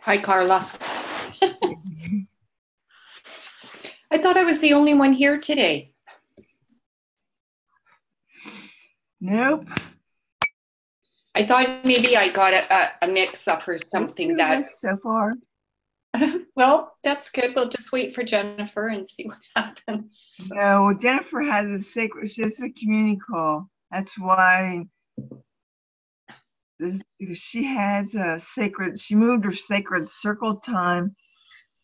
Hi, Carla. I thought I was the only one here today. Nope. I thought maybe I got a, a, mix up or something that. So far. well, that's good. We'll just wait for Jennifer and see what happens. No, Jennifer has a sacred, it's just a community call. That's why this, because she has a sacred, she moved her sacred circle time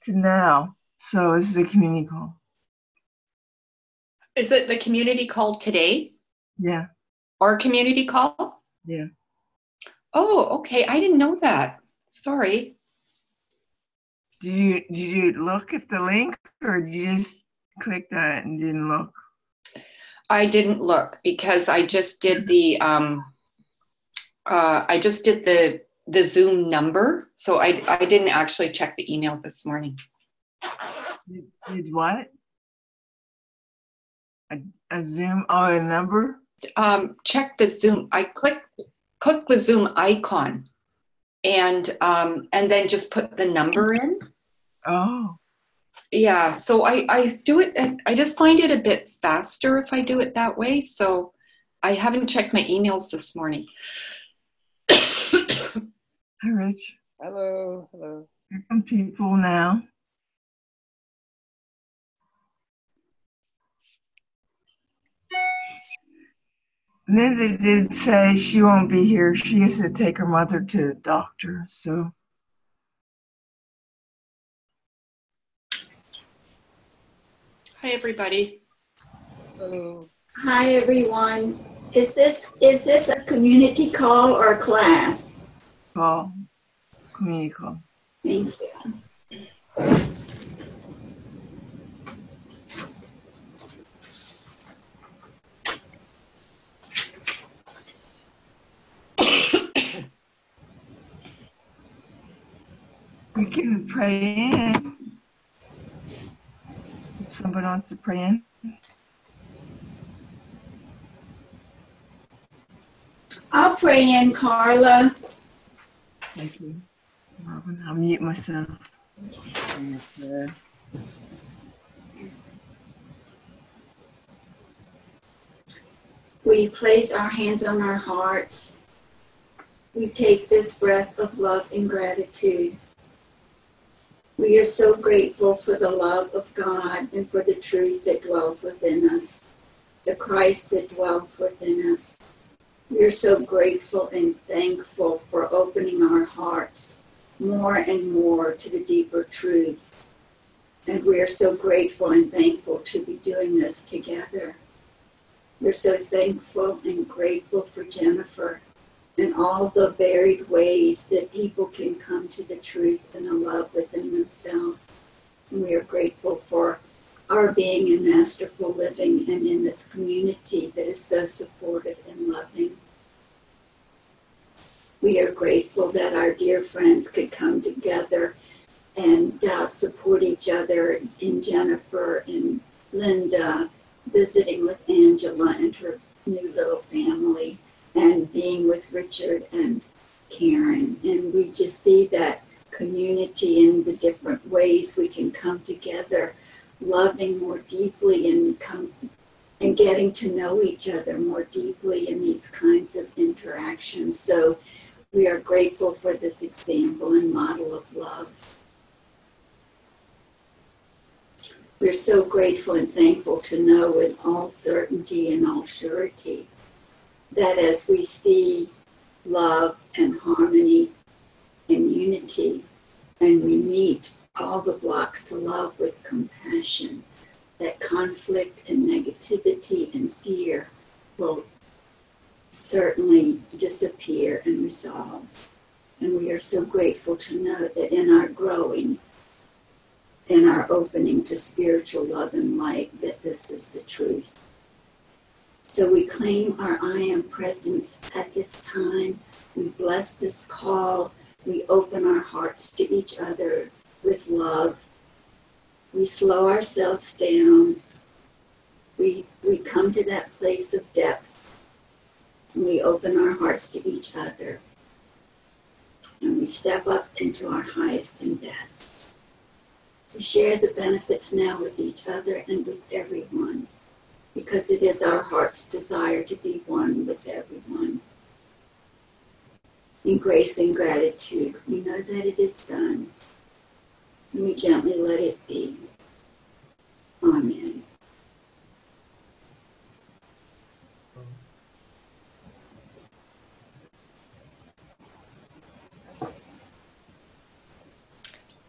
to now. So this is a community call. Is it the community call today? Yeah. Our community call? Yeah. Oh, okay. I didn't know that. Sorry. Did you did you look at the link or did you just click that and didn't look? I didn't look because I just did the um uh I just did the the Zoom number. So I I didn't actually check the email this morning. Did, did what? A, a Zoom oh a number? Um check the Zoom. I click click the Zoom icon and um, and then just put the number in. Oh. Yeah, so I I do it. I just find it a bit faster if I do it that way. So I haven't checked my emails this morning. Hi, Rich. Hello. Hello. Here come people now. Linda did say she won't be here. She has to take her mother to the doctor. So. Hi, everybody. Hello. Hi, everyone. Is this is this a community call or a class? Call. Community call. Thank you. We can pray in. If somebody wants to pray in. I'll pray in, Carla. Thank you. I'll mute myself. We place our hands on our hearts. We take this breath of love and gratitude. We are so grateful for the love of God and for the truth that dwells within us, the Christ that dwells within us. We are so grateful and thankful for opening our hearts more and more to the deeper truths. And we are so grateful and thankful to be doing this together. We're so thankful and grateful for Jennifer and all the varied ways that people can come to the truth and the love within themselves. And we are grateful for our being in masterful living and in this community that is so supportive and loving. We are grateful that our dear friends could come together and uh, support each other in Jennifer and Linda, visiting with Angela and her new little family, and being with Richard and Karen. And we just see that community in the different ways we can come together, loving more deeply and and getting to know each other more deeply in these kinds of interactions. So we are grateful for this example and model of love. We're so grateful and thankful to know with all certainty and all surety that as we see love and harmony and unity, and we meet all the blocks to love with compassion, that conflict and negativity and fear will certainly disappear and resolve. And we are so grateful to know that in our growing, in our opening to spiritual love and light, that this is the truth. So we claim our I am presence at this time. We bless this call. We open our hearts to each other with love. We slow ourselves down. We, we come to that place of depth. And we open our hearts to each other. and we step up into our highest and best. We share the benefits now with each other and with everyone because it is our heart's desire to be one with everyone. In grace and gratitude, we know that it is done, and we gently let it be. Amen.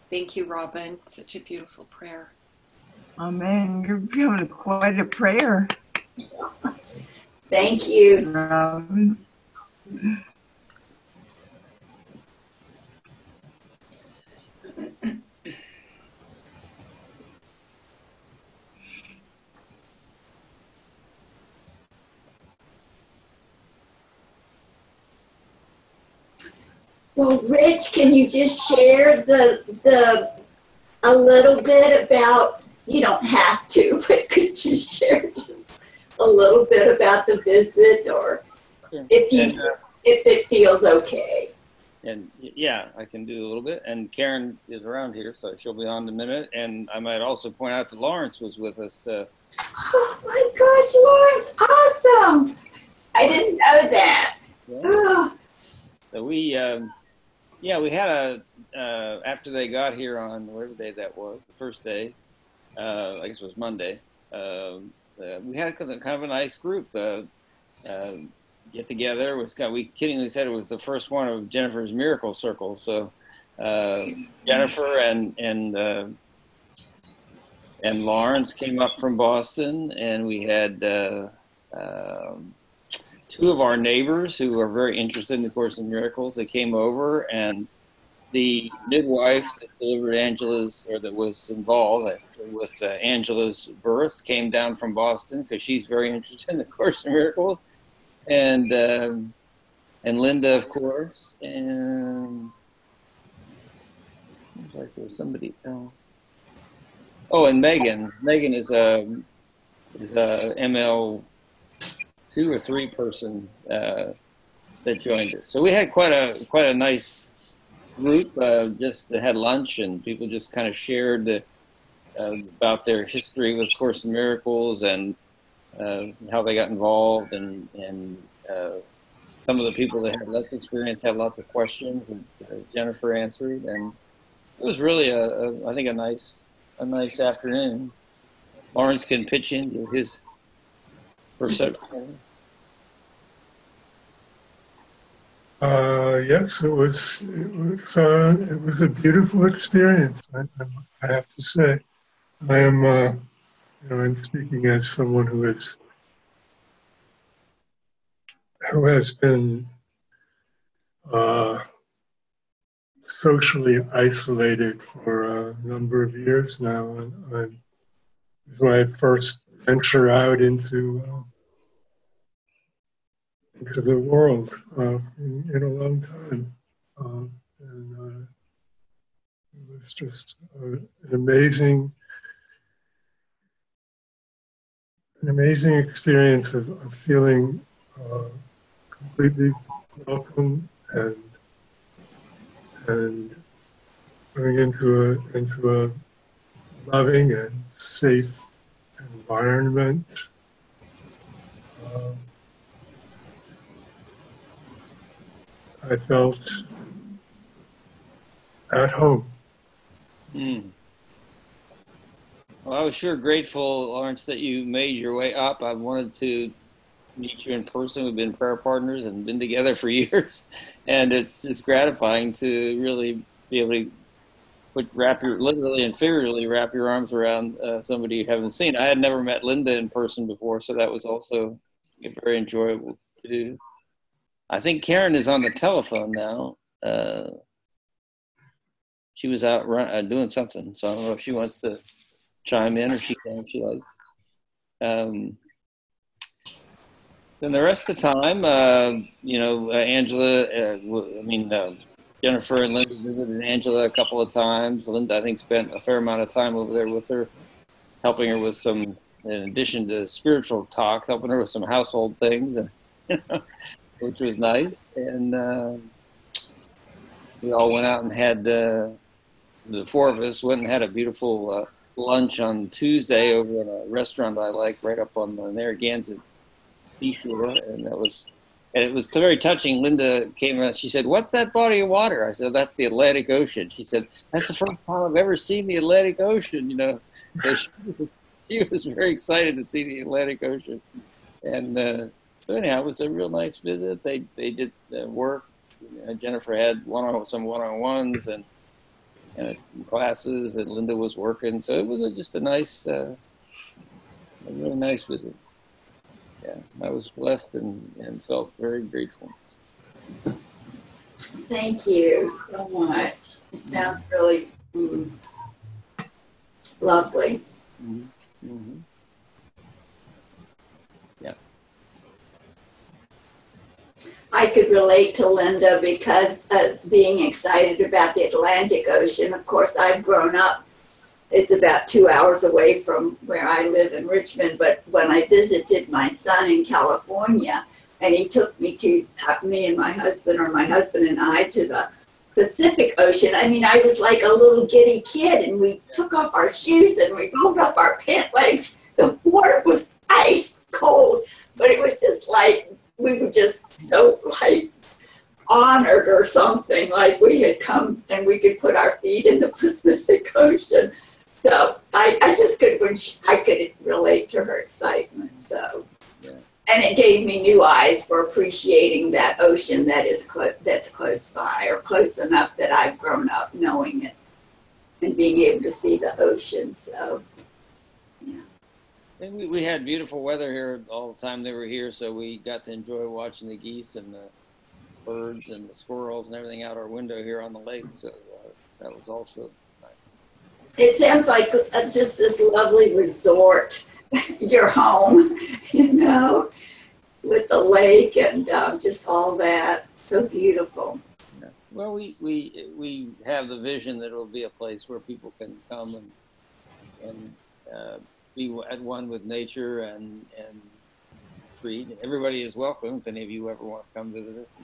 Thank you, Robin. Such a beautiful prayer. Amen. You're giving quite a prayer, Thank you. Robin. Well, Rich, can you just share the the a little bit about? You don't have to, but could you share just a little bit about the visit, or if you And, uh, if it feels okay? and yeah, I can do a little bit. And Karen is around here, so she'll be on in a minute. And I might also point out that Lawrence was with us. Uh, Oh my gosh, Lawrence, awesome! I didn't know that. yeah. Oh, So we, um, yeah, we had a uh, after they got here on whatever day that was, the first day. Uh, I guess it was Monday. Um uh, we had kind of a nice group uh, uh, get together. Was kind we kiddingly said it was the first one of Jennifer's miracle circle. So uh, Jennifer and and and Lawrence came up from Boston, and we had. Um, two of our neighbors who are very interested in the Course in Miracles. They came over, and the midwife that delivered Angela's, or that was involved with uh, Angela's birth, came down from Boston because she's very interested in the Course in Miracles, and um, and Linda, of course, and like there was somebody else. Oh, and Megan. Megan is a is a ML two or three person uh, that joined us. So we had quite a quite a nice group. Uh, just had lunch and people just kind of shared the, uh, about their history with Course in Miracles and uh, how they got involved and and uh, some of the people that had less experience had lots of questions and uh, Jennifer answered and it was really a, a I think a nice a nice afternoon. Lawrence can pitch into his perception. Uh, yes, it was. It was. Uh, it was a beautiful experience. I, I have to say, I am. Uh, you know, I'm speaking as someone who is who has been uh, socially isolated for a number of years now, and I'm, I first venture out into. Into the world uh, in, a long time. Um, and uh, it was just uh, an amazing, an amazing experience of, of feeling uh, completely welcome and and going into a into a loving and safe environment. Um, I felt at home. Mm. Well, I was sure grateful, Lawrence, that you made your way up. I wanted to meet you in person. We've been prayer partners and been together for years, and it's just gratifying to really be able to put wrap your literally and figuratively wrap your arms around uh, somebody you haven't seen. I had never met Linda in person before, so that was also very enjoyable to do. I think Karen is on the telephone now. Uh, she was out run, uh, doing something, so I don't know if she wants to chime in or she can if she likes. Um, then the rest of the time, uh, you know, uh, Angela, uh, I mean, uh, Jennifer and Linda visited Angela a couple of times. Linda, I think, spent a fair amount of time over there with her, helping her with some, in addition to spiritual talk, helping her with some household things, and, which was nice. And uh, we all went out and had uh, the four of us went and had a beautiful uh, lunch on Tuesday over at a restaurant I like right up on the Narragansett seashore, and that was and it was very touching. Linda came around. She said, "What's that body of water?" I said, "That's the Atlantic Ocean." She said, "That's the first time I've ever seen the Atlantic Ocean." You know, she, was, she was very excited to see the Atlantic Ocean, and uh, so anyhow, it was a real nice visit. They they did the work. Uh, Jennifer had one on some one on ones and and some classes, and Linda was working. So it was a, just a nice, uh, a really nice visit yeah, I was blessed and, and felt very grateful. Thank you so much. It sounds really mm, lovely. Mm-hmm. Mm-hmm. Yeah. I could relate to Linda because of being excited about the Atlantic Ocean. Of course, I've grown up it's about two hours away from where I live in Richmond. But when I visited my son in California, and he took me to uh, me and my husband, or my husband and I, to the Pacific Ocean. I mean, I was like a little giddy kid, and we took off our shoes and we rolled up our pant legs. The water was ice cold, but it was just like we were just so like honored or something, like we had come and we could put our feet in the Pacific Ocean. So I, I just could when she, I could relate to her excitement. So, yeah. and it gave me new eyes for appreciating that ocean that is clo- that's close by or close enough that I've grown up knowing it and being able to see the ocean. So. And we, we had beautiful weather here all the time they were here, so we got to enjoy watching the geese and the birds and the squirrels and everything out our window here on the lake. So uh, that was also nice. it sounds like uh, just this lovely resort, your home, you know, with the lake and uh, just all that. So beautiful. Yeah. Well, we, we, we have the vision that it'll be a place where people can come and, and uh, be at one with nature and, and read. Everybody is welcome if any of you ever want to come visit us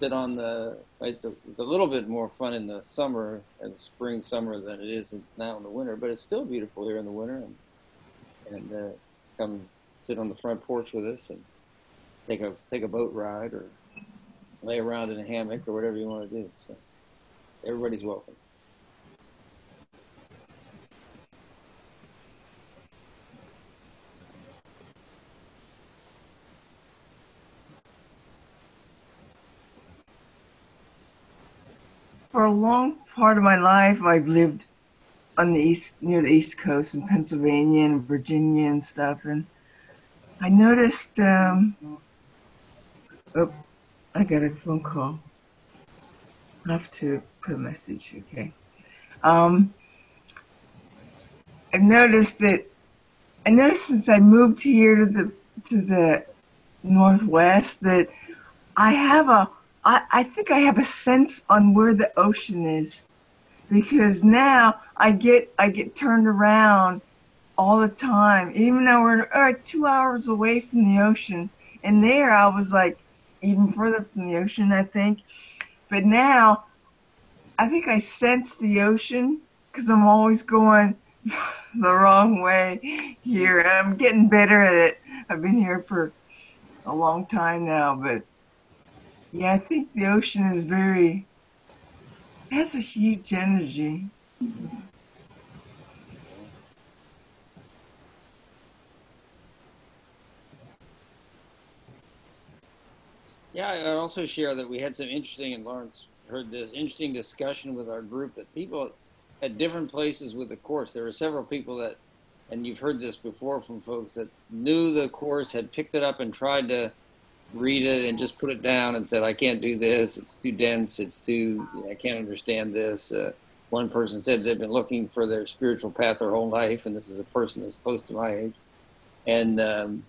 sit on the. It's a, it's a little bit more fun in the summer, and spring, summer than it is now in the winter. But it's still beautiful here in the winter, and and uh, come sit on the front porch with us and take a take a boat ride or lay around in a hammock or whatever you want to do. So everybody's welcome. A long part of my life, I've lived on the east, near the East Coast in Pennsylvania and Virginia and stuff, and I noticed. Um, oh, I got a phone call. I have to put a message. Okay. Um, I've noticed that. I noticed since I moved here to the to the northwest that I have a I, I think I have a sense on where the ocean is because now I get I get turned around all the time, even though we're uh, two hours away from the ocean. And there I was like even further from the ocean, I think. But now I think I sense the ocean because I'm always going the wrong way here. I'm getting better at it. I've been here for a long time now, but yeah, I think the ocean is very has a huge energy. Yeah, I also share that we had some interesting, and Lawrence heard this interesting discussion with our group that people at different places with the course, there were several people that, and you've heard this before from folks that knew the course, had picked it up and tried to read it and just put it down and said, I can't do this. It's too dense. It's too, I can't understand this. Uh, one person said they've been looking for their spiritual path their whole life, and this is a person that's close to my age. And, um,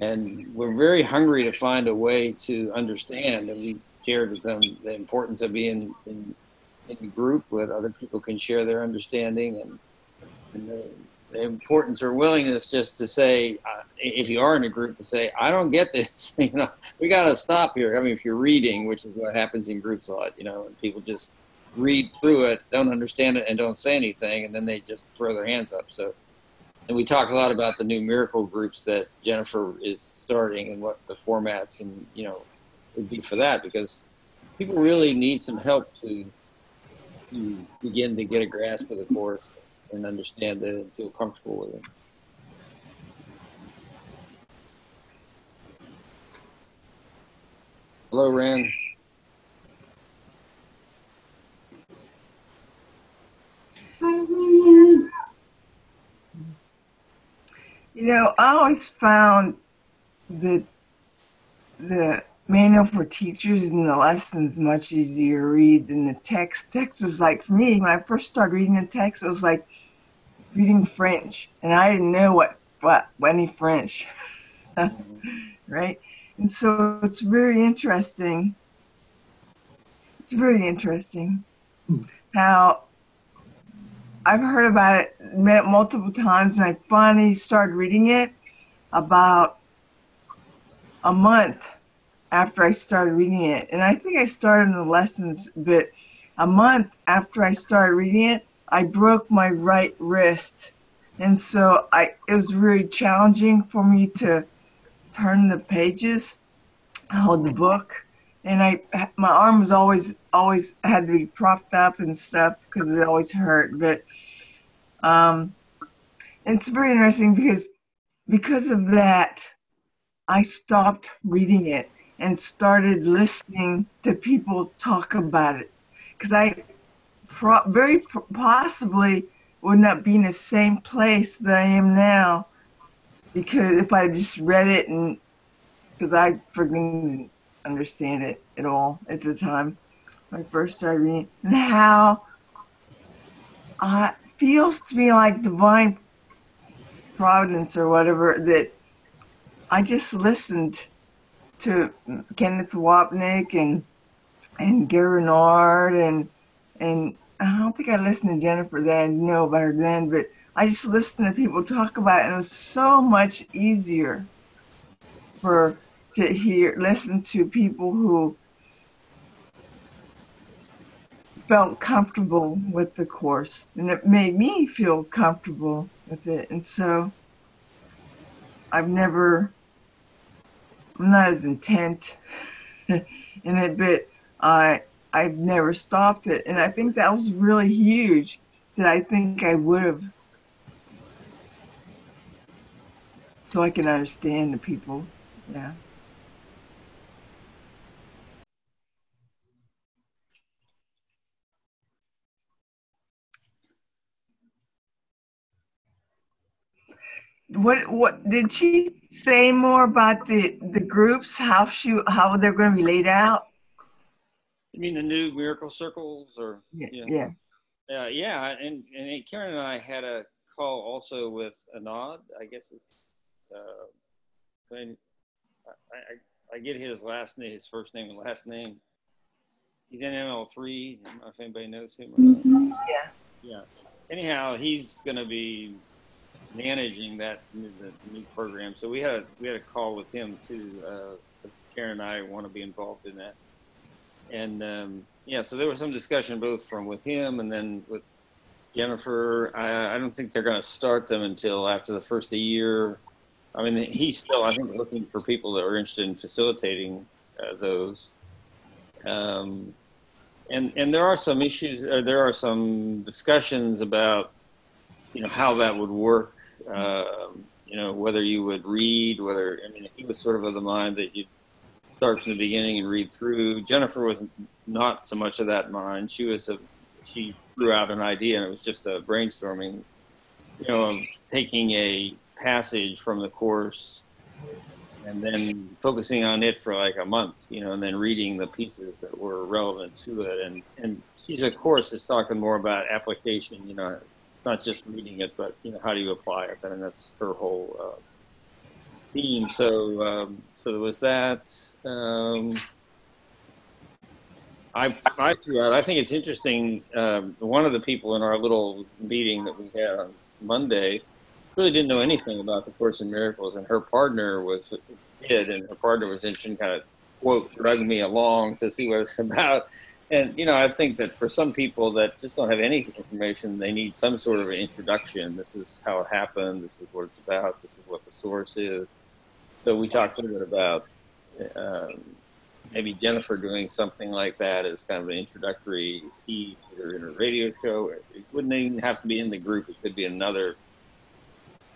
and we're very hungry to find a way to understand. And we shared with them the importance of being in, in a group with other people can share their understanding and, and the, the importance or willingness just to say, uh, if you are in a group to say, I don't get this, you know, we got to stop here. I mean, if you're reading, which is what happens in groups a lot, you know, and people just read through it, don't understand it, and don't say anything, and then they just throw their hands up. So, and we talked a lot about the new miracle groups that Jennifer is starting and what the formats and you know would be for that because people really need some help to to begin to get a grasp of the course and understand it and feel comfortable with it. Hello, Rand. You know, I always found that the manual for teachers and the lessons much easier to read than the text. Text was like for me when I first started reading the text, it was like reading French, and I didn't know what what, any French, right? And so it's very interesting. It's very interesting how I've heard about it multiple times, and I finally started reading it about a month after I started reading it. And I think I started in the lessons, but a month after I started reading it, I broke my right wrist. And so I it was really challenging for me to turn the pages, hold the book, and I my arm was always always had to be propped up and stuff because it always hurt. But um, it's very interesting because because of that, I stopped reading it and started listening to people talk about it because I pro- very possibly would not be in the same place that I am now. Because if I just read it and because I didn't understand it at all at the time when I first started reading and how it feels to me like divine providence or whatever that I just listened to Kenneth Wapnick and and Gary and and I don't think I listened to Jennifer then, I know about her then, but I just listened to people talk about it and it was so much easier for to hear listen to people who felt comfortable with the course and it made me feel comfortable with it and so I've never I'm not as intent in it, but I I've never stopped it, and I think that was really huge. That I think I would have, so I can understand the people. Yeah. What what did she say more about the the groups? How she how they're going to be laid out? You mean the new miracle circles, or yeah, yeah, yeah, yeah. And and Karen and I had a call also with Anand. I guess it's uh, I, I, I get his last name, his first name and last name. He's in ML3. I don't know if anybody knows him. Mm-hmm. Yeah. Yeah. Anyhow, he's going to be managing that new, the new program. So we had a, we had a call with him too. Uh, Karen and I want to be involved in that, and um, yeah, so there was some discussion both from with him and then with Jennifer. I, I don't think they're going to start them until after the first year. I mean, he's still I think looking for people that are interested in facilitating uh, those. Um, and and there are some issues. Or there are some discussions about you know how that would work um, you know, whether you would read, whether, I mean, he was sort of of the mind that you'd start from the beginning and read through. Jennifer was not so much of that mind. She was, a, she threw out an idea and it was just a brainstorming, you know, of taking a passage from the course and then focusing on it for like a month, you know, and then reading the pieces that were relevant to it. And, and she's, of course, is talking more about application, you know, not just reading it, but you know, how do you apply it? And that's her whole uh, theme. So, um, so there was that. Um, I, I threw out. I think it's interesting. Um, one of the people in our little meeting that we had on Monday really didn't know anything about the Course in Miracles, and her partner was did, and her partner was interested, kind of quote drug me along to see what it's about. And you know, I think that for some people that just don't have any information, they need some sort of an introduction. This is how it happened. This is what it's about. This is what the source is. So we talked a little bit about um, maybe Jennifer doing something like that as kind of an introductory piece, either in a radio show. It wouldn't even have to be in the group. It could be another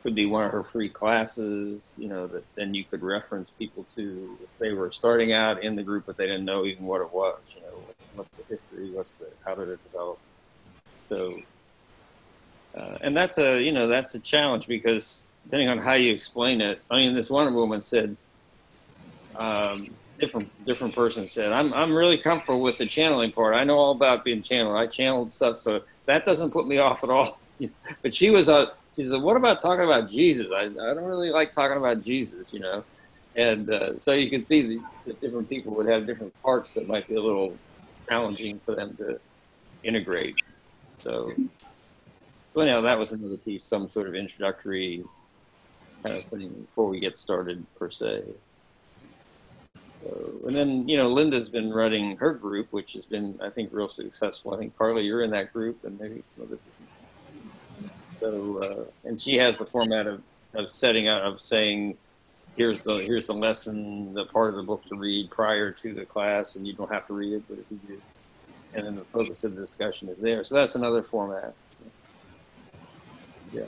could be one of her free classes, you know, that then you could reference people to if they were starting out in the group but they didn't know even what it was, you know, what's the history, what's the, how did it develop? So, uh, and that's a, you know, that's a challenge because depending on how you explain it, I mean, this one woman said, um, different, different person said, I'm, I'm really comfortable with the channeling part. I know all about being channeled. I channeled stuff. So that doesn't put me off at all. but she was a, she said, "What about talking about Jesus? I, I don't really like talking about Jesus, you know." And uh, so you can see the, the different people would have different parts that might be a little challenging for them to integrate. So, so anyhow, that was another piece, some sort of introductory of thing before we get started per se. So, and then you know, Linda's been running her group, which has been, I think, real successful. I think Carly, you're in that group, and maybe some other people so, uh, and she has the format of, of setting out of saying, here's the here's the lesson, the part of the book to read prior to the class, and you don't have to read it, but if you do, and then the focus of the discussion is there. So that's another format. So, yeah.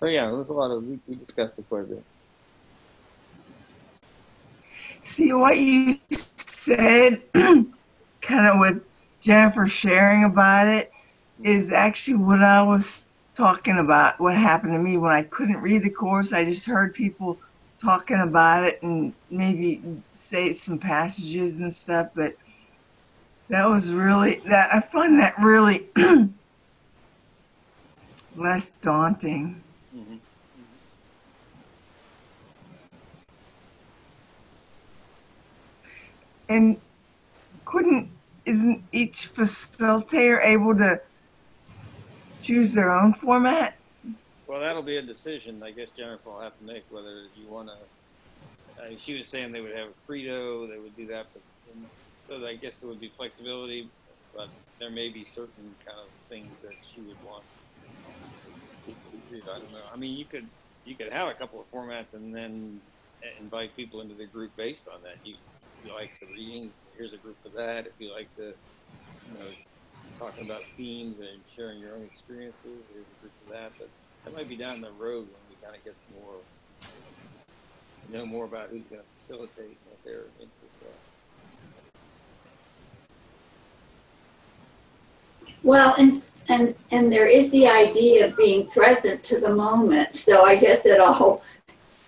But yeah, there's a lot of we, we discussed it quite a bit. See what you said, kind of with Jennifer sharing about it, is actually what I was talking about what happened to me when I couldn't read the course. I just heard people talking about it and maybe say some passages and stuff, but that was really that I find that really less daunting. Mm-hmm. And couldn't isn't each facilitator able to choose their own format? Well, that'll be a decision I guess Jennifer will have to make whether you want to. Uh, she was saying they would have a credo, they would do that, but so I guess there would be flexibility, but there may be certain kind of things that she would want. I don't know. I mean, you could you could have a couple of formats and then invite people into the group based on that. You, you like the reading, here's a group for that. If you like the you know talking about themes and sharing your own experiences. There's a group of that, but that might be down the road when we kind of get some more, know more about who's going to facilitate and what their interests are. Well, and and and there is the idea of being present to the moment. So I guess it all,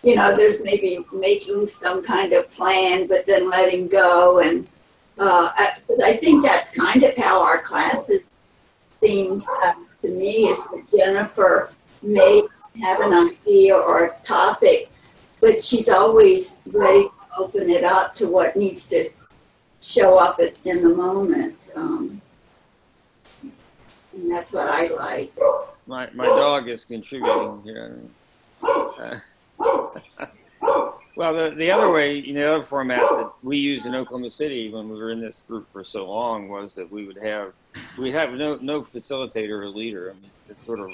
you know, there's maybe making some kind of plan, but then letting go and uh, I, I, think that's kind of how our classes seem uh, to me is that Jennifer may have an idea or a topic, but she's always ready to open it up to what needs to show up in the moment. Um, and that's what I like. My, my dog is contributing here. Well, the, the other way, you know, the other format that we used in Oklahoma City when we were in this group for so long was that we would have we have no no facilitator or leader. I mean, it sort of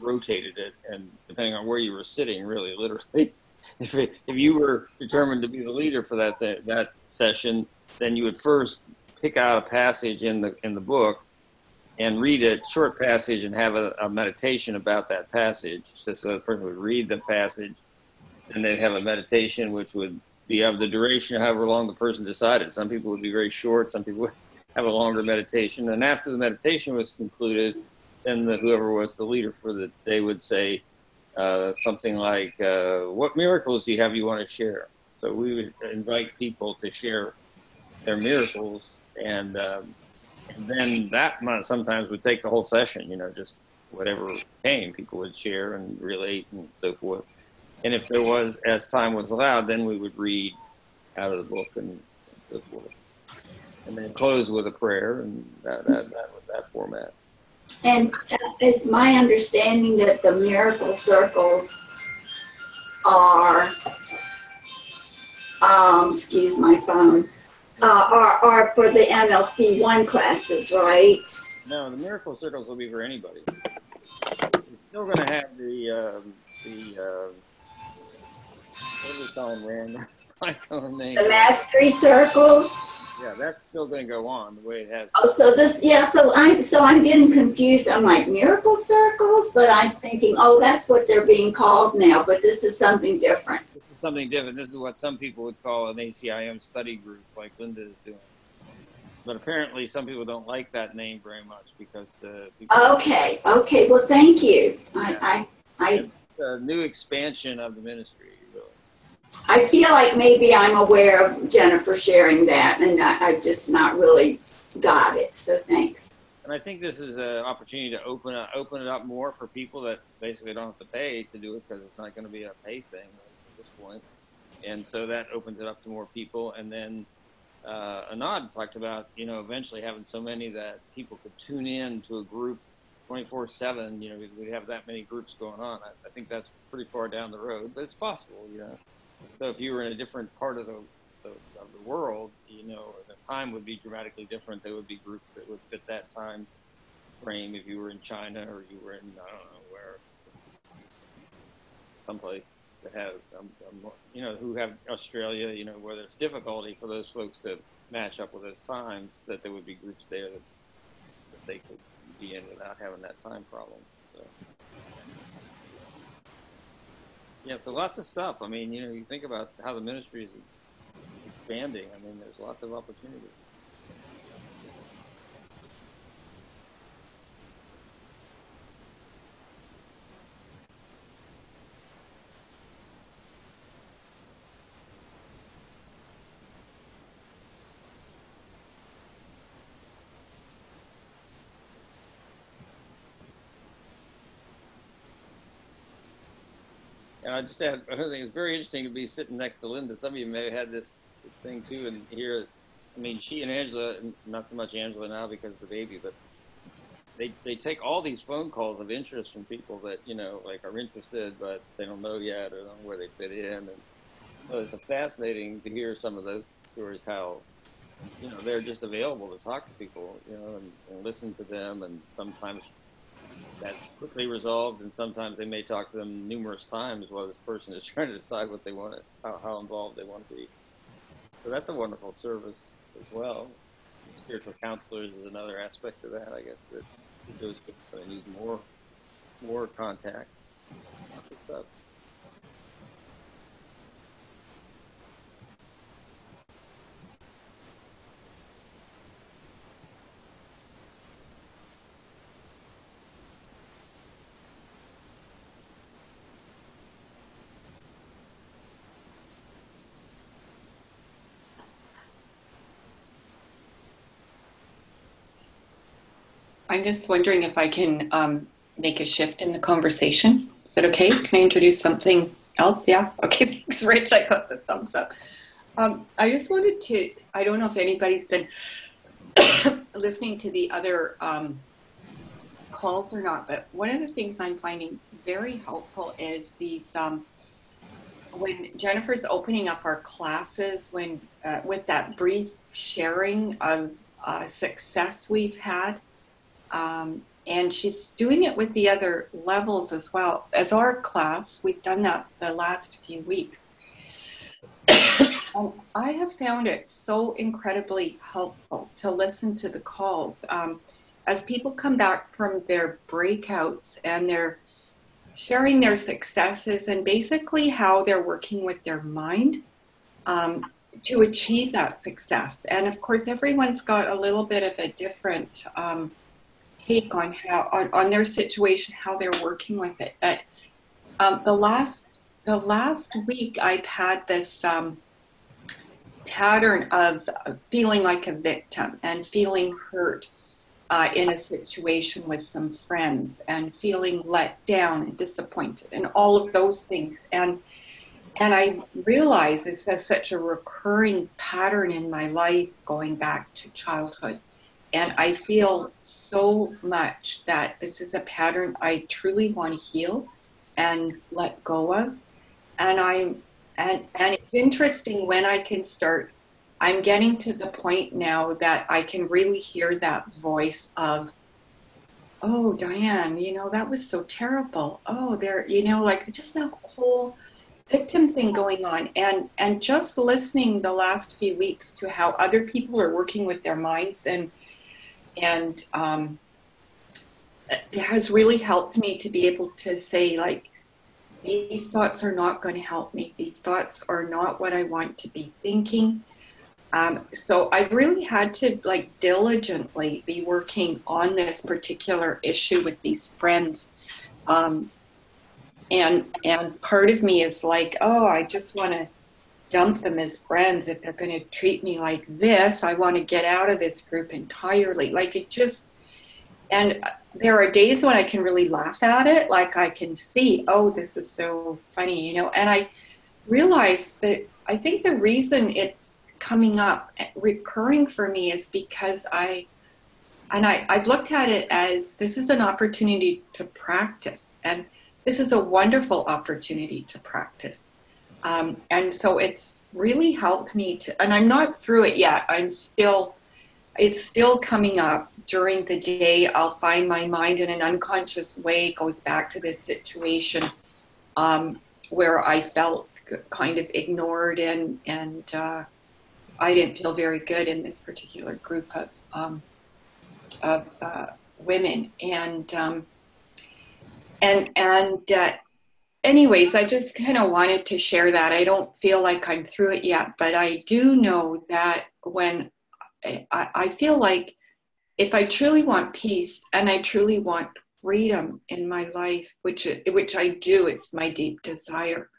rotated it, and depending on where you were sitting, really, literally, if it, if you were determined to be the leader for that th- that session, then you would first pick out a passage in the in the book and read a short passage and have a, a meditation about that passage. So, so the person would read the passage and they'd have a meditation which would be of the duration however long the person decided. Some people would be very short, some people would have a longer meditation. And after the meditation was concluded, then the, whoever was the leader for the day would say uh, something like, uh, What miracles do you have you want to share? So we would invite people to share their miracles. And, um, then that sometimes would take the whole session, you know, just whatever came, people would share and relate and so forth. And if there was, as time was allowed, then we would read out of the book and, and so forth. And then close with a prayer, and that, that, that was that format. And it's my understanding that the miracle circles are, um, excuse my phone, uh, are, are for the MLC one classes, right? No, the miracle circles will be for anybody. You're still going to have the um, the uh, what do we call random? I call them names. The mastery circles. Yeah, that's still going to go on the way it has. Oh, so this, yeah, so I'm, so I'm getting confused. I'm like miracle circles, but I'm thinking, oh, that's what they're being called now, but this is something different. Something different. This is what some people would call an ACIM study group, like Linda is doing. But apparently, some people don't like that name very much because uh, Okay, okay, well, thank you. I, I, I, it's a new expansion of the ministry. Really. I feel like maybe I'm aware of Jennifer sharing that and I, I've just not really got it, so thanks. And I think this is an opportunity to open up, open it up more for people that basically don't have to pay to do it because it's not going to be a pay thing this point. And so that opens it up to more people. And then uh, Anand talked about, you know, eventually having so many that people could tune in to a group 24 7. You know, we, have that many groups going on. I, I think that's pretty far down the road, but it's possible, you know. So if you were in a different part of the, the of the world, you know, the time would be dramatically different. There would be groups that would fit that time frame. If you were in China or you were in I don't know where, someplace that have um, um, you know who have Australia, you know, where there's difficulty for those folks to match up with those times, that there would be groups there that, that they could be in without having that time problem. So. Yeah, so lots of stuff. I mean, you know, you think about how the ministry is expanding. I mean, there's lots of opportunity. And I just had, I think it's very interesting to be sitting next to Linda. Some of you may have had this thing too, and here, I mean, she and Angela, not so much Angela now because of the baby, but they they take all these phone calls of interest from people that you know like are interested, but they don't know yet or don't know where they fit in, and so it's fascinating to hear some of those stories how you know they're just available to talk to people, you know, and, and listen to them, and sometimes that's quickly resolved, and sometimes they may talk to them numerous times while this person is trying to decide what they want, to, how, how involved they want to be. So that's a wonderful service as well. Spiritual counselors is another aspect of that, I guess, that those people need more, more contact. Stuff. I'm just wondering if I can um, make a shift in the conversation. Is that okay? Can I introduce something else? Yeah. Okay. Thanks, Rich. I got the thumbs up. Um, I just wanted to. I don't know if anybody's been listening to the other um, calls or not, but one of the things I'm finding very helpful is these. Um, when Jennifer's opening up our classes, when uh, with that brief sharing of uh, success we've had, um, and she's doing it with the other levels as well. As our class, we've done that the last few weeks. and I have found it so incredibly helpful to listen to the calls. Um, as people come back from their breakouts and they're sharing their successes and basically how they're working with their mind um, to achieve that success. And of course, everyone's got a little bit of a different. Um, take on how on, on their situation, how they're working with it. But um, the last the last week, I've had this um, pattern of feeling like a victim and feeling hurt uh, in a situation with some friends and feeling let down and disappointed and all of those things and and I realize this is such a recurring pattern in my life going back to childhood and I feel so much that this is a pattern I truly want to heal and let go of. and I'm and and it's interesting when I can start. I'm getting to the point now that I can really hear that voice of, oh, Diane, you know that was so terrible. Oh, there, you know, like just that whole victim thing going on, and and just listening the last few weeks to how other people are working with their minds and and um, it has really helped me to be able to say like these thoughts are not going to help me. These thoughts are not what i want to be thinking. Um, so i really had to like diligently be working on this particular issue with these friends. Um, and and part of me is like oh i just want to dump them as friends if they're going to treat me like this i want to get out of this group entirely like it just and there are days when I can really laugh at it. Like I can see, oh, this is so funny, you know. And I realize that I think the reason it's coming up, recurring for me, is because I, and I, I've looked at it as this is an opportunity to practice. And this is a wonderful opportunity to practice. Um, and so it's really helped me to, and I'm not through it yet. I'm still, it's still coming up during the day, I'll find my mind in an unconscious way goes back to this situation um, where I felt kind of ignored and and uh, I didn't feel very good in this particular group of um, of uh, women and um, and and uh, anyways, I just kind of wanted to share that. I don't feel like I'm through it yet, but I do know that when I, I feel like if I truly want peace and I truly want freedom in my life, which which I do, it's my deep desire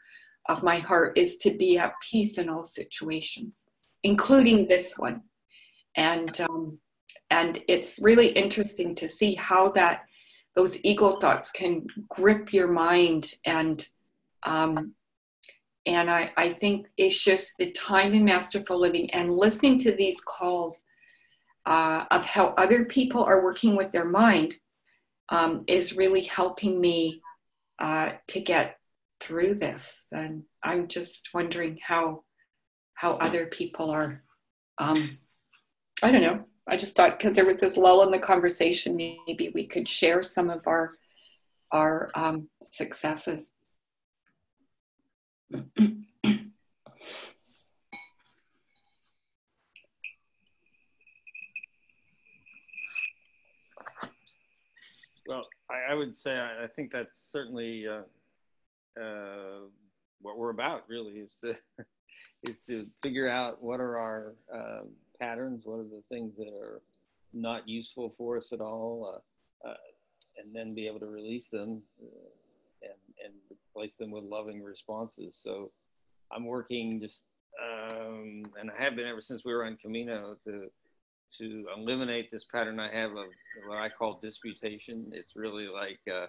of my heart is to be at peace in all situations, including this one. And um, and it's really interesting to see how that those ego thoughts can grip your mind and um, and I, I think it's just the time in masterful living and listening to these calls uh, of how other people are working with their mind um, is really helping me uh, to get through this. And I'm just wondering how how other people are. Um, I don't know. I just thought because there was this lull in the conversation, maybe we could share some of our our um, successes. Well, I, I would say I, I, think that's certainly uh, uh, what we're about. Really, is to is to figure out what are our uh, patterns, what are the things that are not useful for us at all, uh, uh, and then be able to release them uh, and and replace them with loving responses. So, I'm working just um, and I have been ever since we were on Camino to to eliminate this pattern I have of what I call disputation. It's really like uh,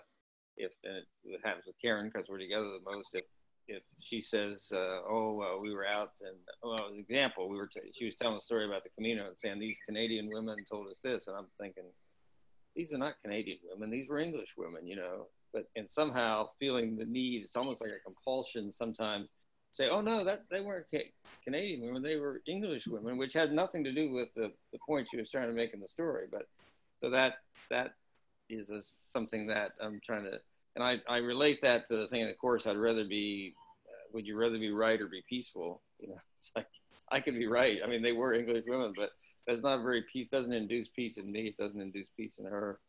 if and it happens with Karen because we're together the most. If if she says, uh, "Oh, we were out," and well, as an example, we were t- she was telling a story about the Camino and saying these Canadian women told us this, and I'm thinking these are not Canadian women; these were English women, you know. But and somehow feeling the need, it's almost like a compulsion sometimes say, oh no, that they weren't Canadian women, they were English women, which had nothing to do with the, the point she was trying to make in the story. But so that that is a, something that I'm trying to, and I, I relate that to the thing in the course. I'd rather be, uh, would you rather be right or be peaceful? You know, it's like I could be right. I mean, they were English women, but that's not very peace. Doesn't induce peace in me. It doesn't induce peace in her.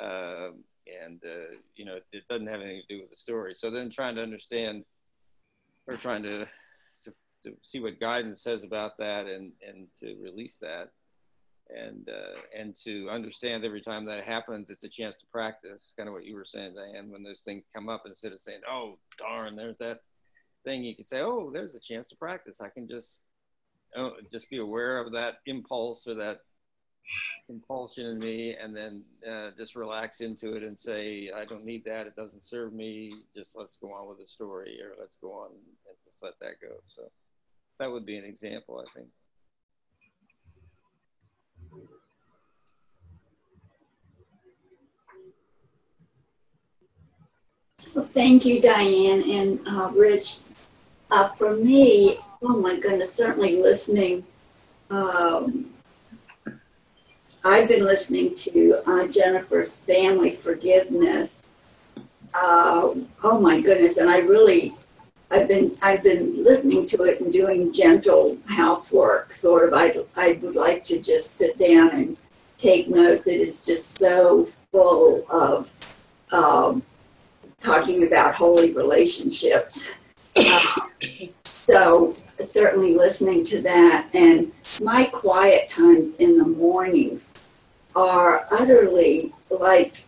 Um, and uh, you know, it, doesn't have anything to do with the story. So then trying to understand we're trying to, to, to see what guidance says about that and, and to release that and uh, and to understand every time that happens, it's a chance to practice. Kind of what you were saying, Diane. When those things come up, instead of saying, "Oh, darn, there's that thing," you could say, "Oh, there's a chance to practice. I can just oh, just be aware of that impulse or that compulsion in me and then uh, just relax into it and say i don't need that it doesn't serve me just let's go on with the story or let's go on and just let that go so that would be an example i think well thank you diane and uh, rich uh, for me, oh my goodness, certainly listening. Um, I've been listening to uh, Jennifer's Family Forgiveness. Uh, oh my goodness, and I really, I've been I've been listening to it and doing gentle housework. Sort of, I I would like to just sit down and take notes. It is just so full of um, talking about holy relationships. Uh, so certainly listening to that and my quiet times in the mornings are utterly like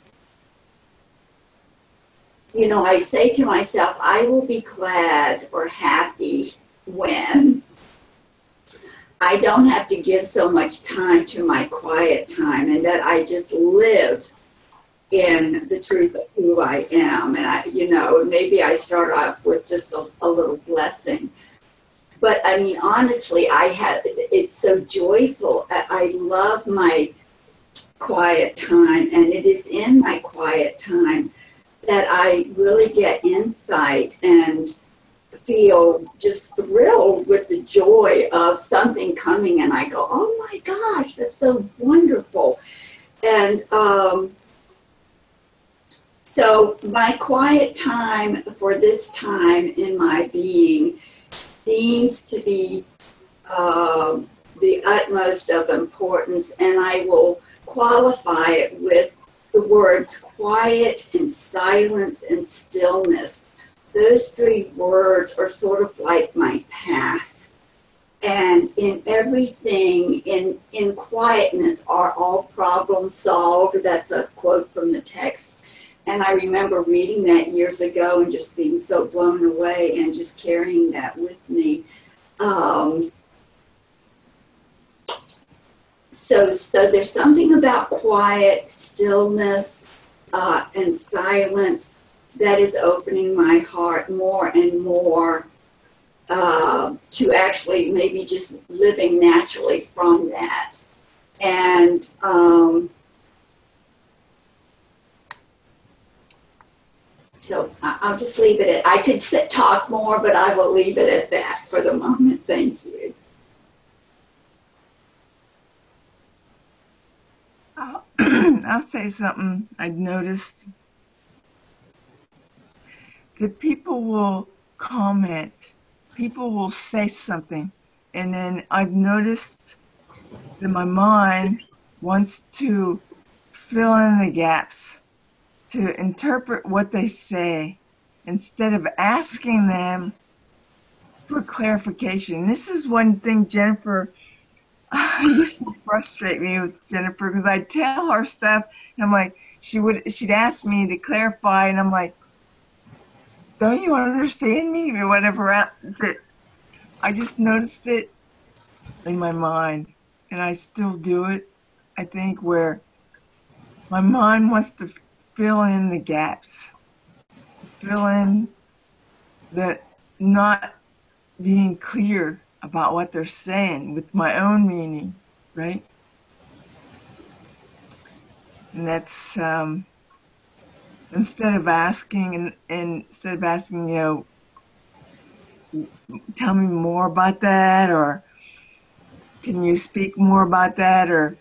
you know i say to myself i will be glad or happy when i don't have to give so much time to my quiet time and that i just live in the truth of who I am. And I, you know, maybe I start off with just a, a little blessing. But I mean, honestly, I have, it's so joyful. I love my quiet time, and it is in my quiet time that I really get insight and feel just thrilled with the joy of something coming. And I go, oh my gosh, that's so wonderful. And, um, so, my quiet time for this time in my being seems to be uh, the utmost of importance, and I will qualify it with the words quiet and silence and stillness. Those three words are sort of like my path. And in everything, in, in quietness, are all problems solved. That's a quote from the text and I remember reading that years ago and just being so blown away and just carrying that with me. Um, so, so there's something about quiet, stillness, uh, and silence that is opening my heart more and more uh, to actually maybe just living naturally from that. And um, So I'll just leave it at, I could sit, talk more, but I will leave it at that for the moment. Thank you. I'll, I'll say something I've noticed. That people will comment, people will say something, and then I've noticed that my mind wants to fill in the gaps to interpret what they say instead of asking them for clarification. This is one thing Jennifer used to frustrate me with Jennifer because I'd tell her stuff and I'm like, she would, she'd ask me to clarify and I'm like, don't you understand me or whatever. That I just noticed it in my mind and I still do it. I think where my mind wants to fill in the gaps, fill in the not being clear about what they're saying with my own meaning, right? And that's um, instead of asking and, and instead of asking, you know, tell me more about that or can you speak more about that or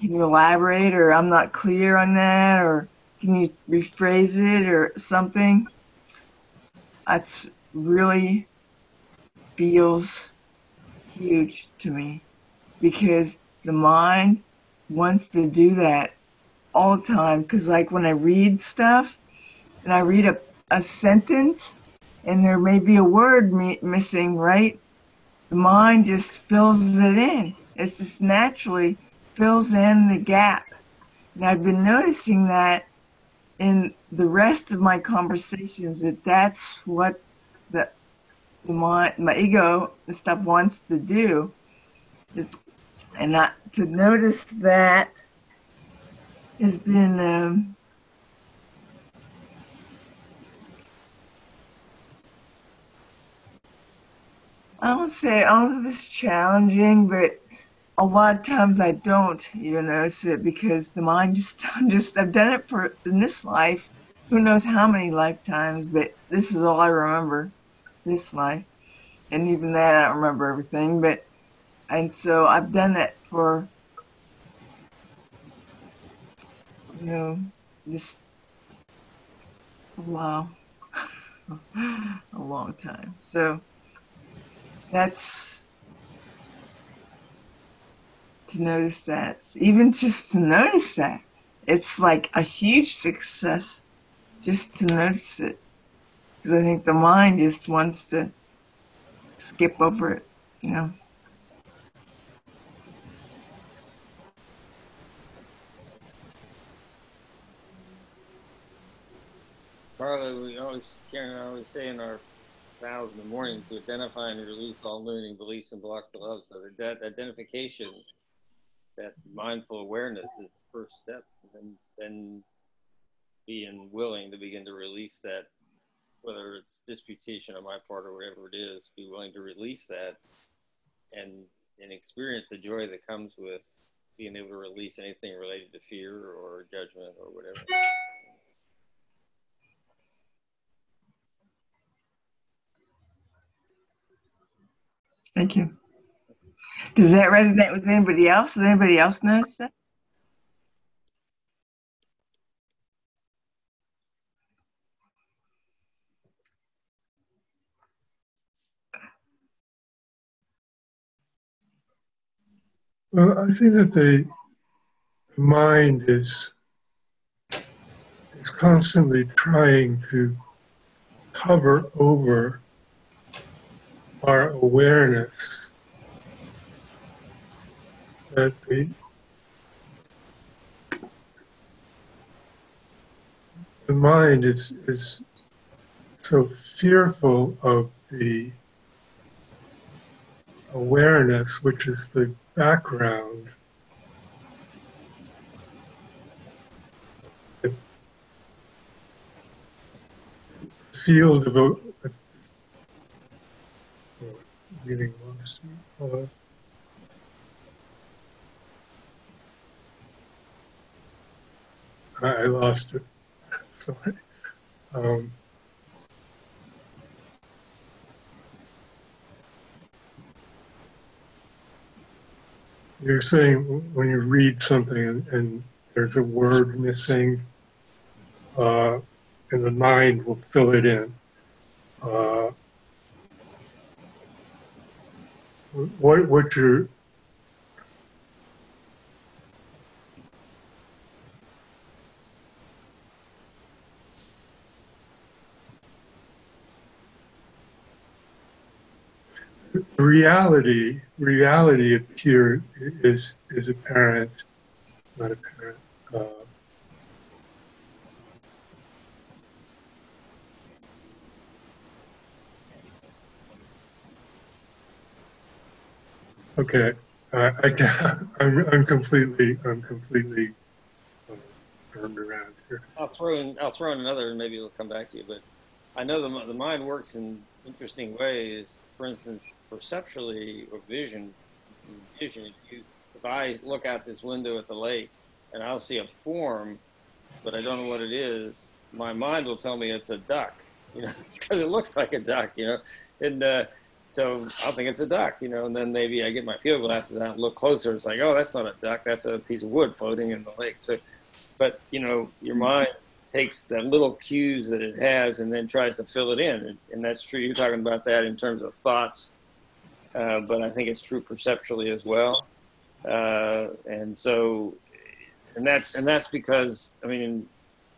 can you elaborate or I'm not clear on that or can you rephrase it or something? That's really feels huge to me because the mind wants to do that all the time. Because, like, when I read stuff and I read a, a sentence and there may be a word mi- missing, right? The mind just fills it in. It just naturally fills in the gap. And I've been noticing that in the rest of my conversations that that's what the my my ego stuff wants to do. Is and not to notice that has been um, I would say know if it's challenging, but a lot of times I don't even notice it because the mind just, I'm just, I've done it for in this life, who knows how many lifetimes, but this is all I remember, this life. and even that I don't remember everything. But and so I've done that for you know just a while, a long time. So that's to notice that, even just to notice that, it's like a huge success just to notice it. Because I think the mind just wants to skip over it, you know. Carla, we always, Karen I always say in our vows in the morning to identify and release all limiting beliefs and blocks to love. So that identification, that mindful awareness is the first step. And then being willing to begin to release that, whether it's disputation on my part or whatever it is, be willing to release that and and experience the joy that comes with being able to release anything related to fear or judgment or whatever. Thank you. Does that resonate with anybody else? Does anybody else notice that? Well, I think that the mind is is constantly trying to cover over our awareness that the the mind is is so fearful of the awareness, which is the background. The field of a, reading lost me. Pause. I, lost it. Sorry. Um, you're saying when you read something and, and there's a word missing, uh, and the mind will fill it in. Uh, what what you're reality reality appear is is apparent not apparent uh, okay I, can, I'm, I'm completely I'm completely turned around here I'll throw in I'll throw in another and maybe it'll come back to you. But I know the the mind works in interesting ways. For instance, perceptually or vision, vision. If, you, if I look out this window at the lake and I'll see a form, but I don't know what it is, my mind will tell me it's a duck. You know, because it looks like a duck. You know, and uh, so I'll think it's a duck. You know, and then maybe I get my field glasses out and look closer. It's like, oh, that's not a duck. That's a piece of wood floating in the lake. So but you know your mind takes the little cues that it has and then tries to fill it in. And, and that's true. You're talking about that in terms of thoughts uh, but i think it's true perceptually as well. Uh, and so and that's and that's because i mean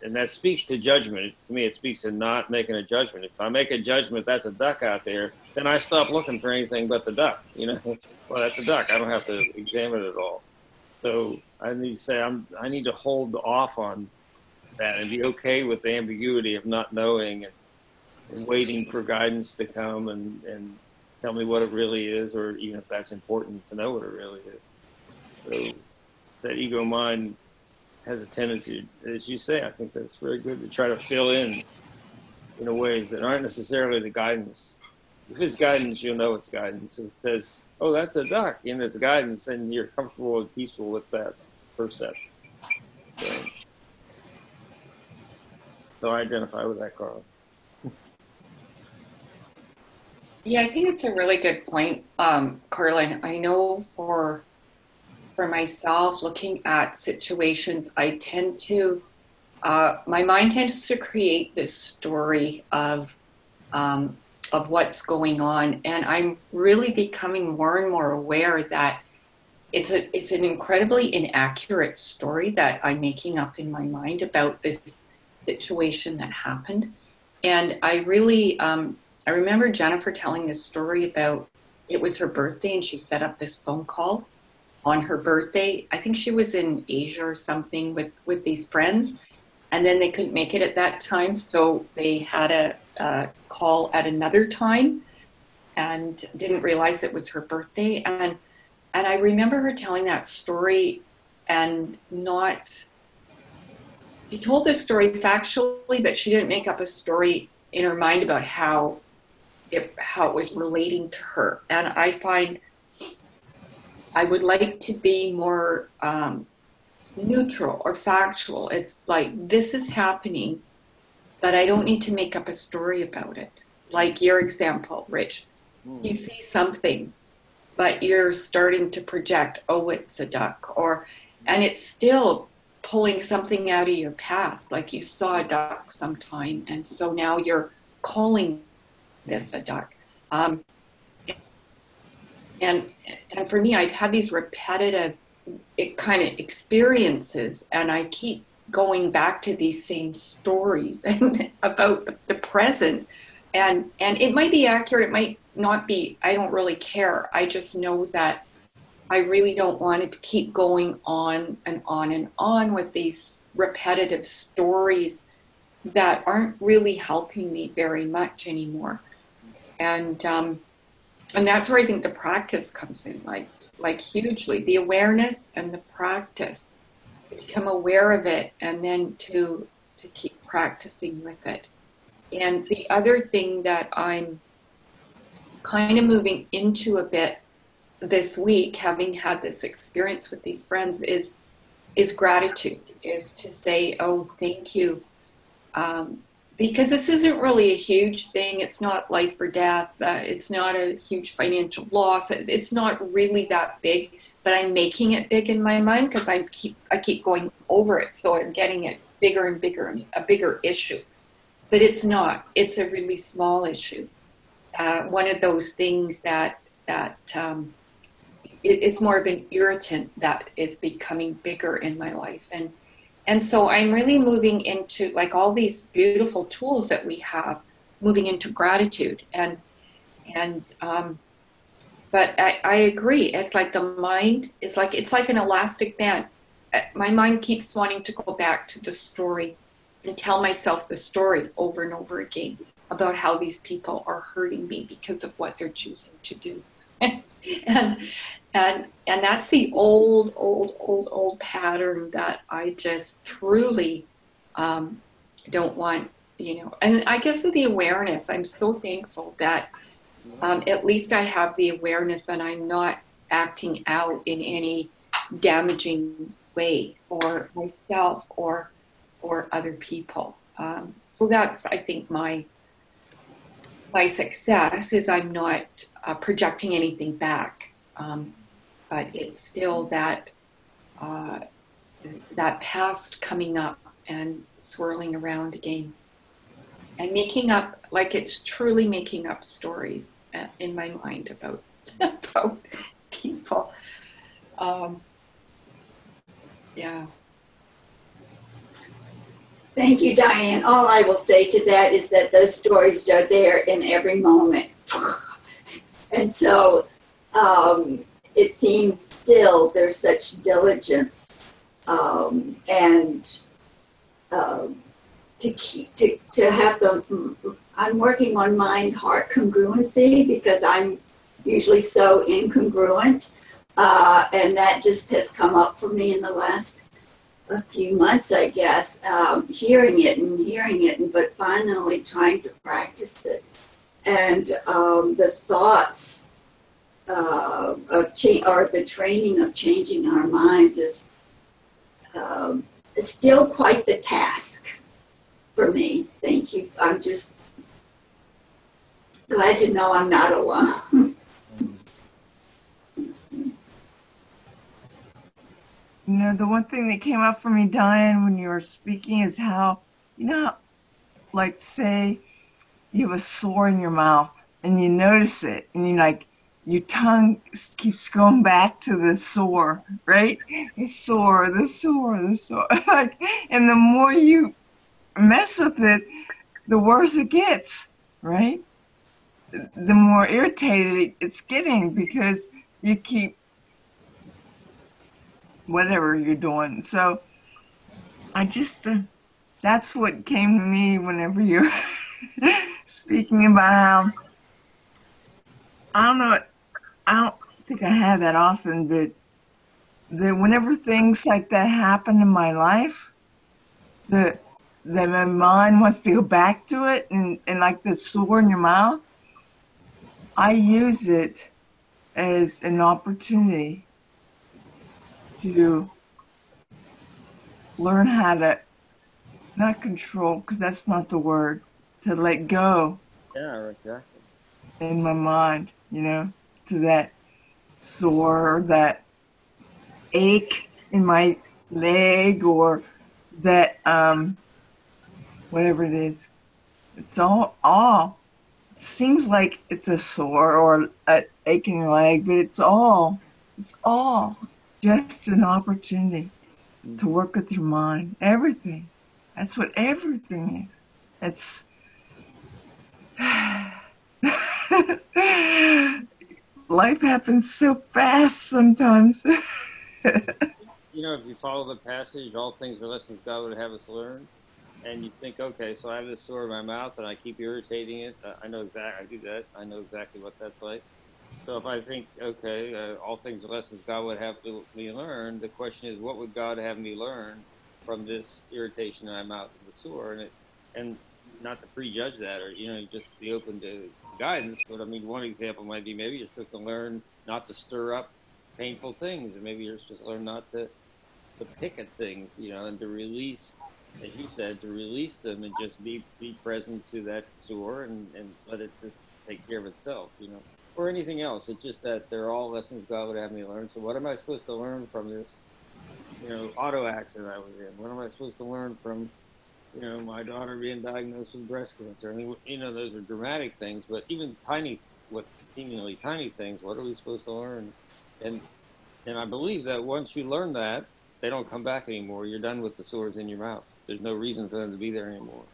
and that speaks to judgment. To me it speaks to not making a judgment. If i make a judgment that's a duck out there then i stop looking for anything but the duck you know? Well that's a duck. I don't have to examine it at all. So I need to say I'm I need to hold off on that and be okay with the ambiguity of not knowing and, and waiting for guidance to come and, and tell me what it really is, or even if that's important to know what it really is. So that ego mind has a tendency, as you say, I think that's very good to try to fill in in ways that aren't necessarily the guidance if it's guidance, you'll know it's guidance. If it says, "Oh, that's a duck," and it's guidance, then you're comfortable and peaceful with that perception. So I identify with that, Carl. Yeah, I think it's a really good point, um, Carlin. I know for for myself, looking at situations, I tend to uh, my mind tends to create this story of um, of what's going on, and I'm really becoming more and more aware that it's a it's an incredibly inaccurate story that I'm making up in my mind about this situation that happened, and I really um, I remember Jennifer telling this story about it was her birthday and she set up this phone call on her birthday. I think she was in Asia or something with, with these friends, and then they couldn't make it at that time, so they had a, a call at another time and didn't realize it was her birthday. And and I remember her telling that story and not she told the story factually, but she didn't make up a story in her mind about how it, how it was relating to her. And I find I would like to be more um, neutral or factual. It's like this is happening, but I don't need to make up a story about it. Like your example, Rich, you see something, but you're starting to project, oh, it's a duck, or and it's still pulling something out of your past, like you saw a duck sometime, and so now you're calling this a duck. Um, and and for me, I've had these repetitive it kind of experiences, and I keep going back to these same stories and about the, the present. And and it might be accurate, it might not be. I don't really care. I just know that I really don't want to keep going on and on and on with these repetitive stories that aren't really helping me very much anymore and um, and that's where I think the practice comes in, like like hugely. The awareness and the practice, become aware of it, and then to to keep practicing with it. And the other thing that I'm kind of moving into a bit this week, having had this experience with these friends, is is gratitude. Is to say, oh, thank you. Um, because this isn't really a huge thing. It's not life or death. Uh, it's not a huge financial loss. It's not really that big, but I'm making it big in my mind because I keep I keep going over it, so I'm getting it bigger and bigger and a bigger issue. But it's not. It's a really small issue. Uh, one of those things that that um, it, it's more of an irritant that is becoming bigger in my life and and so I'm really moving into like all these beautiful tools that we have, moving into gratitude and and um, but I, I agree. It's like the mind is like it's like an elastic band. Uh, my mind keeps wanting to go back to the story and tell myself the story over and over again about how these people are hurting me because of what they're choosing to do. and and and that's the old old old old pattern that i just truly um, don't want you know and i guess the awareness i'm so thankful that um, at least i have the awareness and i'm not acting out in any damaging way for myself or or other people. Um, so that's i think my my success is i'm not uh, projecting anything back um, but it's still that uh, that past coming up and swirling around again and making up like it's truly making up stories uh, in my mind about about people um, yeah Thank you, Diane. All I will say to that is that those stories are there in every moment. and so um, it seems still there's such diligence um, and um, to keep to, to have the i'm working on mind heart congruency because i'm usually so incongruent uh, and that just has come up for me in the last a few months i guess um, hearing it and hearing it and but finally trying to practice it. And um, the thoughts uh, of cha- or the training of changing our minds is um, still quite the task for me. Thank you. I'm just glad to know I'm not alone. You know, the one thing that came up for me, Diane, when you were speaking is how, you know, like say you have a sore in your mouth and you notice it and you're like, your tongue keeps going back to the sore, right? The sore, the sore, the sore. like, and the more you mess with it, the worse it gets, right? The more irritated it's getting because you keep whatever you're doing. So I just, uh, that's what came to me whenever you're speaking about how, I don't know, I don't think I have that often, but that whenever things like that happen in my life, that that my mind wants to go back to it and, and like the sore in your mouth, I use it as an opportunity to learn how to not control because that's not the word to let go Yeah, exactly. in my mind you know to that sore that ache in my leg or that um whatever it is it's all all seems like it's a sore or a ache in your leg but it's all it's all just an opportunity to work with your mind. Everything. That's what everything is. It's life happens so fast sometimes. You know, if you follow the passage, all things are lessons God would have us learn, and you think, okay, so I have this sore in my mouth and I keep irritating it. I know exactly. I do that. I know exactly what that's like. So if I think, okay, uh, all things are lessons God would have me learn, the question is, what would God have me learn from this irritation in my mouth and the sore? And it, and not to prejudge that, or you know, just be open to, to guidance. But I mean, one example might be maybe you're supposed to learn not to stir up painful things, or maybe you're supposed to learn not to to pick at things, you know, and to release, as you said, to release them and just be be present to that sore and, and let it just take care of itself, you know or anything else. It's just that they're all lessons God would have me learn. So what am I supposed to learn from this, you know, auto accident I was in? What am I supposed to learn from, you know, my daughter being diagnosed with breast cancer? I mean, you know, those are dramatic things, but even tiny, what seemingly tiny things, what are we supposed to learn? And and I believe that once you learn that, they don't come back anymore. You're done with the sores in your mouth. There's no reason for them to be there anymore.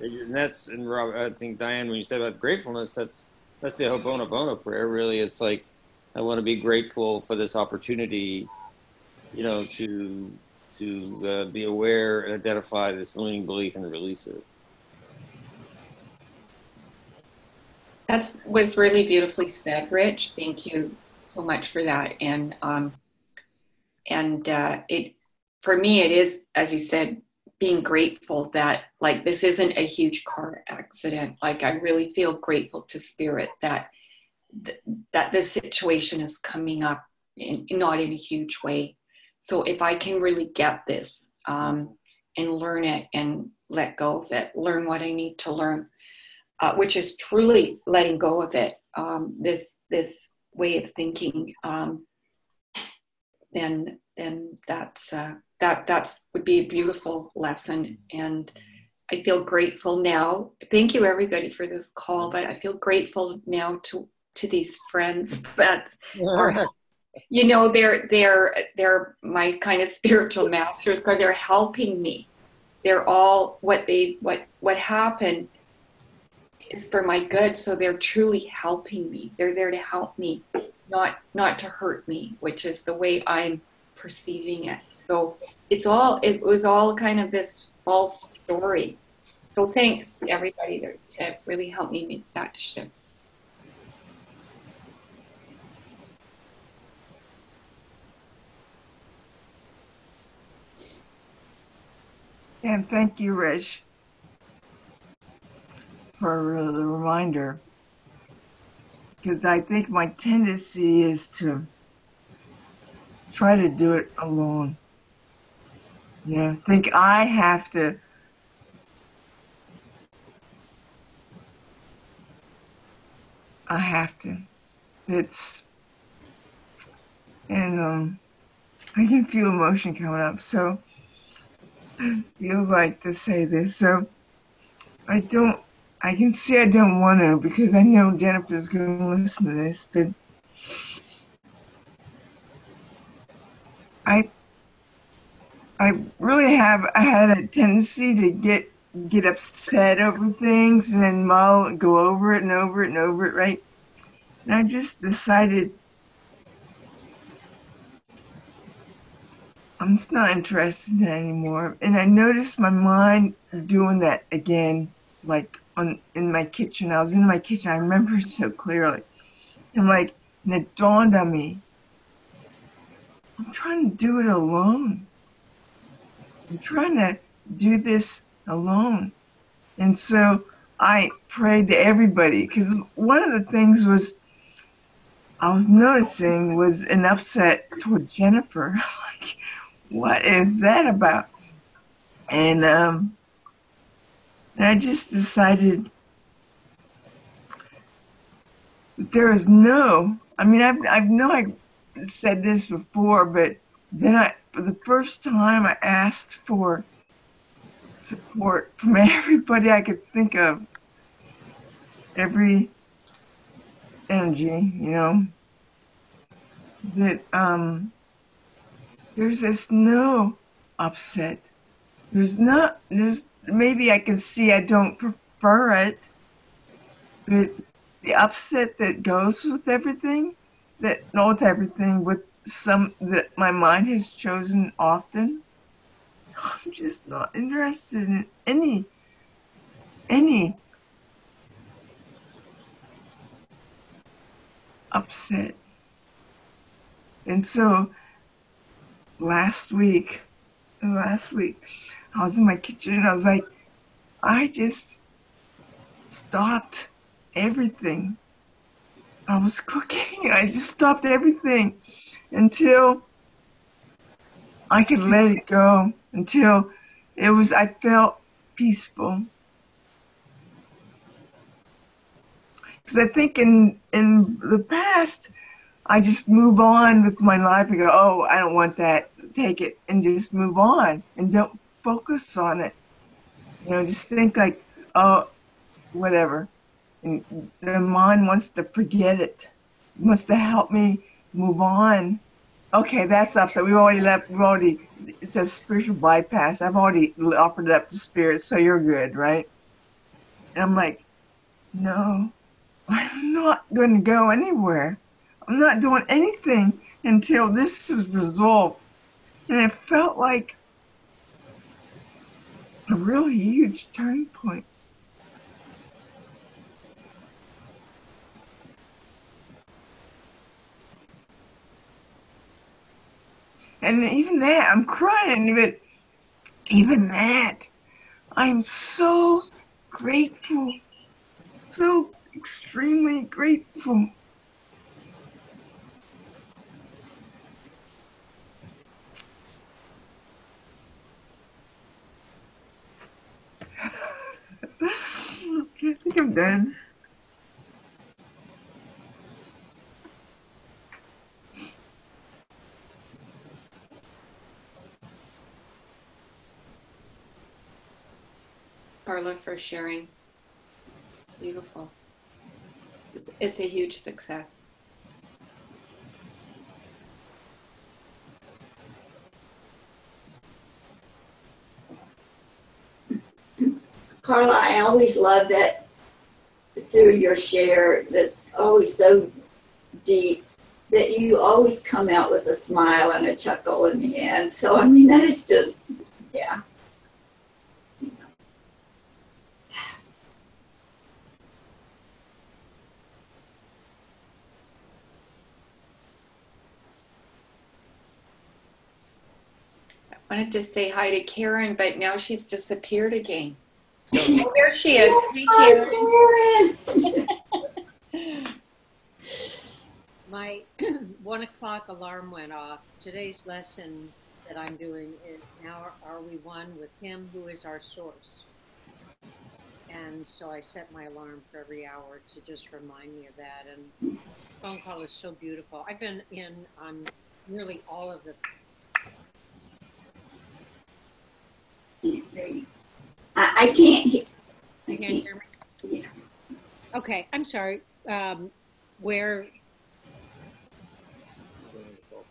And that's and Rob, I think Diane, when you said about gratefulness, that's that's the Ho'oponopono prayer. Really, it's like I want to be grateful for this opportunity, you know, to to uh, be aware and identify this limiting belief and release it. That was really beautifully said, Rich. Thank you so much for that. And um, and uh, it for me, it is as you said, being grateful that like this isn't a huge car accident like i really feel grateful to spirit that th- that this situation is coming up in, not in a huge way so if i can really get this um, and learn it and let go of it learn what i need to learn uh, which is truly letting go of it um, this this way of thinking um, then then that's uh, that that would be a beautiful lesson. And i feel grateful now. Thank you everybody for this call but i feel grateful now to to these friends but you know they're they're they're my kind of spiritual masters because they're helping me they're all what they what what happened is for my good so they're truly helping me they're there to help me not not to hurt me which is the way i'm perceiving it. So it's all, it was all kind of this false story. So thanks everybody to really help me make that shift. And thank you, Rich, for the reminder. Because I think my tendency is to try to do it alone. You know, think I have to I have to. It's and um I can feel emotion coming up, so feels like to say this. So I don't I can see I don't want to because I know Jennifer's going to listen to this, but I I really have I had a tendency to get get upset over things and mull go over it and over it and over it, right? And I just decided I'm just not interested in anymore. And I noticed my mind doing that again, like on in my kitchen. I was in my kitchen. I remember it so clearly. And like, and it dawned on me. I'm trying to do it alone. I'm trying to do this alone. And so I prayed to everybody because one of the things was I was noticing was an upset toward Jennifer. like, what is that about? And um, I just decided there is no. I mean, I've I know I said this before, but then I for the first time I asked for support from everybody I could think of. Every energy, you know, that um there's this no upset. There's not, there's, maybe I can see I don't prefer it, but the upset that goes with everything, that, not with everything, with some that my mind has chosen often, I'm just not interested in any, any upset. And so, last week, last week, I was in my kitchen and I was like, I just stopped everything. I was cooking. I just stopped everything until I could let it go, until it was, I felt peaceful. Because I think in, in the past, I just move on with my life and go, oh, I don't want that. Take it and just move on and don't focus on it. You know, just think like, oh, whatever. And the mind wants to forget it, wants to help me move on. Okay, that's up. So We've already left. We've already. It says spiritual bypass. I've already offered it up to spirit, so you're good, right? And I'm like, no, I'm not going to go anywhere. I'm not doing anything until this is resolved. And it felt like a real huge turning point. And even that, I'm crying, but even that, I'm so grateful, so extremely grateful. I think I'm done. Carla, for sharing. Beautiful. It's a huge success. Carla, I always love that through your share that's always so deep that you always come out with a smile and a chuckle in the end. So, I mean, that is just, yeah. I wanted to say hi to Karen, but now she's disappeared again. Oh, there she is. Hey, Hi, Karen. Karen. My one o'clock alarm went off. Today's lesson that I'm doing is now are we one with Him who is our source. And so I set my alarm for every hour to just remind me of that. And phone call is so beautiful. I've been in on nearly all of the Can't hear you. I, can't hear. I You can't can't. hear me? Yeah. Okay, I'm sorry. Um, where?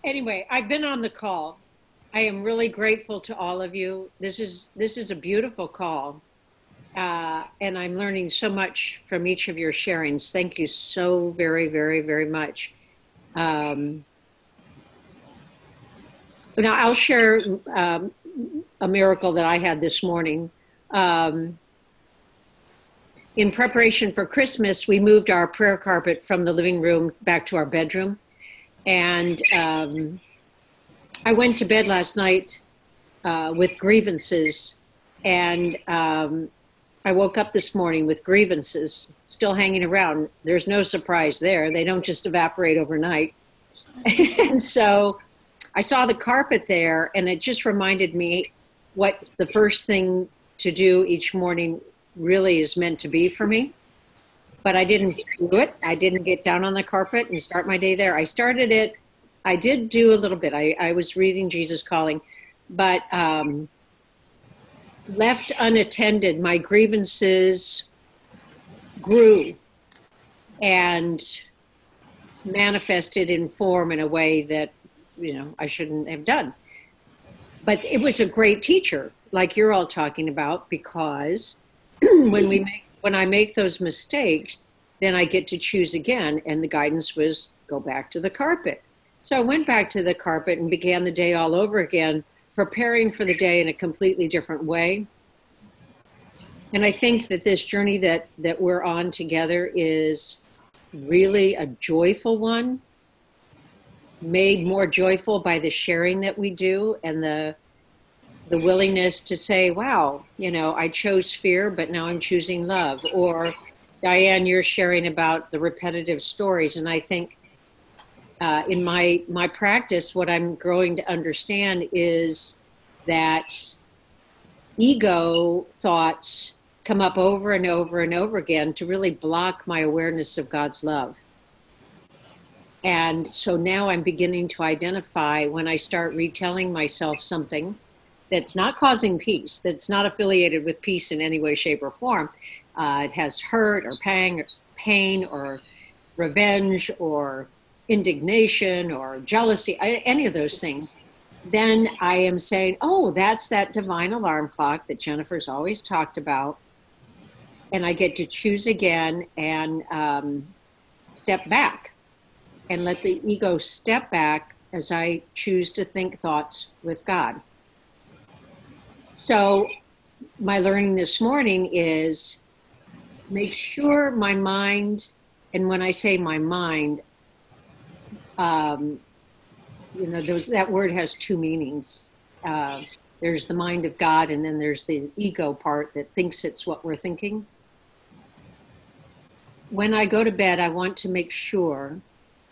Anyway, I've been on the call. I am really grateful to all of you. This is this is a beautiful call, uh, and I'm learning so much from each of your sharings. Thank you so very, very, very much. Um, now I'll share um, a miracle that I had this morning. Um, in preparation for Christmas, we moved our prayer carpet from the living room back to our bedroom. And um, I went to bed last night uh, with grievances. And um, I woke up this morning with grievances still hanging around. There's no surprise there, they don't just evaporate overnight. and so I saw the carpet there, and it just reminded me what the first thing to do each morning really is meant to be for me. But I didn't do it. I didn't get down on the carpet and start my day there. I started it. I did do a little bit. I, I was reading Jesus Calling, but um, left unattended, my grievances grew and manifested in form in a way that you know I shouldn't have done. But it was a great teacher, like you're all talking about, because when we make when I make those mistakes, then I get to choose again. And the guidance was go back to the carpet. So I went back to the carpet and began the day all over again, preparing for the day in a completely different way. And I think that this journey that that we're on together is really a joyful one, made more joyful by the sharing that we do and the the willingness to say, wow, you know, I chose fear, but now I'm choosing love. Or, Diane, you're sharing about the repetitive stories. And I think uh, in my, my practice, what I'm growing to understand is that ego thoughts come up over and over and over again to really block my awareness of God's love. And so now I'm beginning to identify when I start retelling myself something that's not causing peace, that's not affiliated with peace in any way, shape, or form. Uh, it has hurt or pang, pain or revenge or indignation or jealousy, any of those things. Then I am saying, oh, that's that divine alarm clock that Jennifer's always talked about. And I get to choose again and um, step back and let the ego step back as I choose to think thoughts with God. So, my learning this morning is make sure my mind, and when I say my mind, um, you know, those, that word has two meanings. Uh, there's the mind of God, and then there's the ego part that thinks it's what we're thinking. When I go to bed, I want to make sure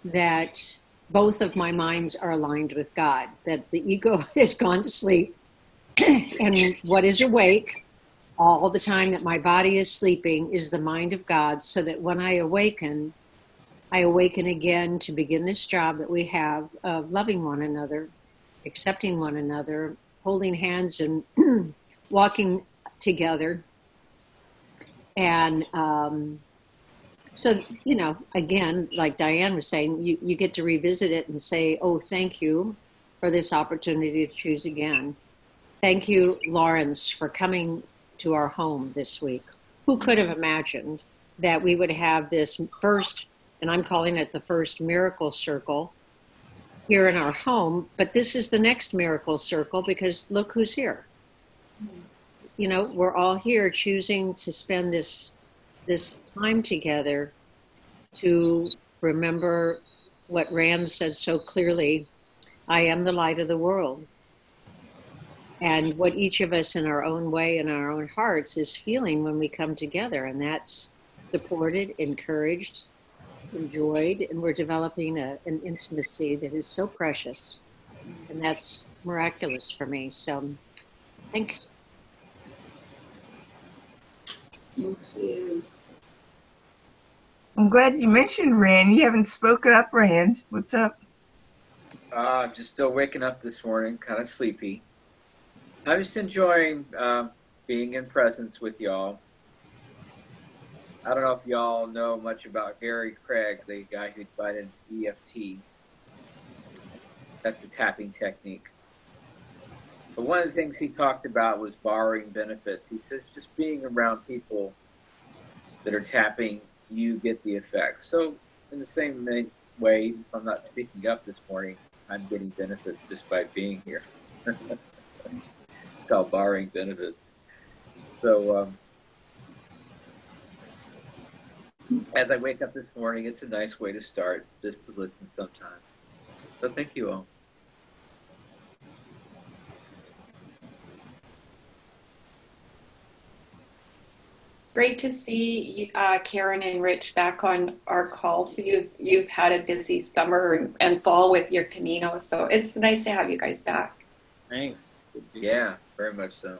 that both of my minds are aligned with God, that the ego has gone to sleep and what is awake all the time that my body is sleeping is the mind of God, so that when I awaken, I awaken again to begin this job that we have of loving one another, accepting one another, holding hands and walking together. And um, so, you know, again, like Diane was saying, you, you get to revisit it and say, oh, thank you for this opportunity to choose again. Thank you, Lawrence, for coming to our home this week. Who could have imagined that we would have this first, and I'm calling it the first miracle circle here in our home, but this is the next miracle circle because look who's here. You know, we're all here choosing to spend this this time together to remember what Rand said so clearly, I am the light of the world and what each of us in our own way in our own hearts is feeling when we come together and that's supported encouraged enjoyed and we're developing a, an intimacy that is so precious and that's miraculous for me so thanks Thank you. I'm glad you mentioned Rand. You haven't spoken up, Rand. What's up? Uh, just still waking up this morning, kind of sleepy. I'm just enjoying uh, being in presence with y'all. I don't know if y'all know much about Gary Craig, the guy who invented EFT. That's the tapping technique. But one of the things he talked about was borrowing benefits. He says just being around people that are tapping, you get the effect. So, in the same way, if I'm not speaking up this morning, I'm getting benefits just by being here. it's called borrowing benefits. So, um, as I wake up this morning, it's a nice way to start just to listen sometimes. So, thank you all. Great to see uh, Karen and Rich back on our calls. You've you've had a busy summer and, and fall with your Camino, so it's nice to have you guys back. Thanks. Yeah, very much so.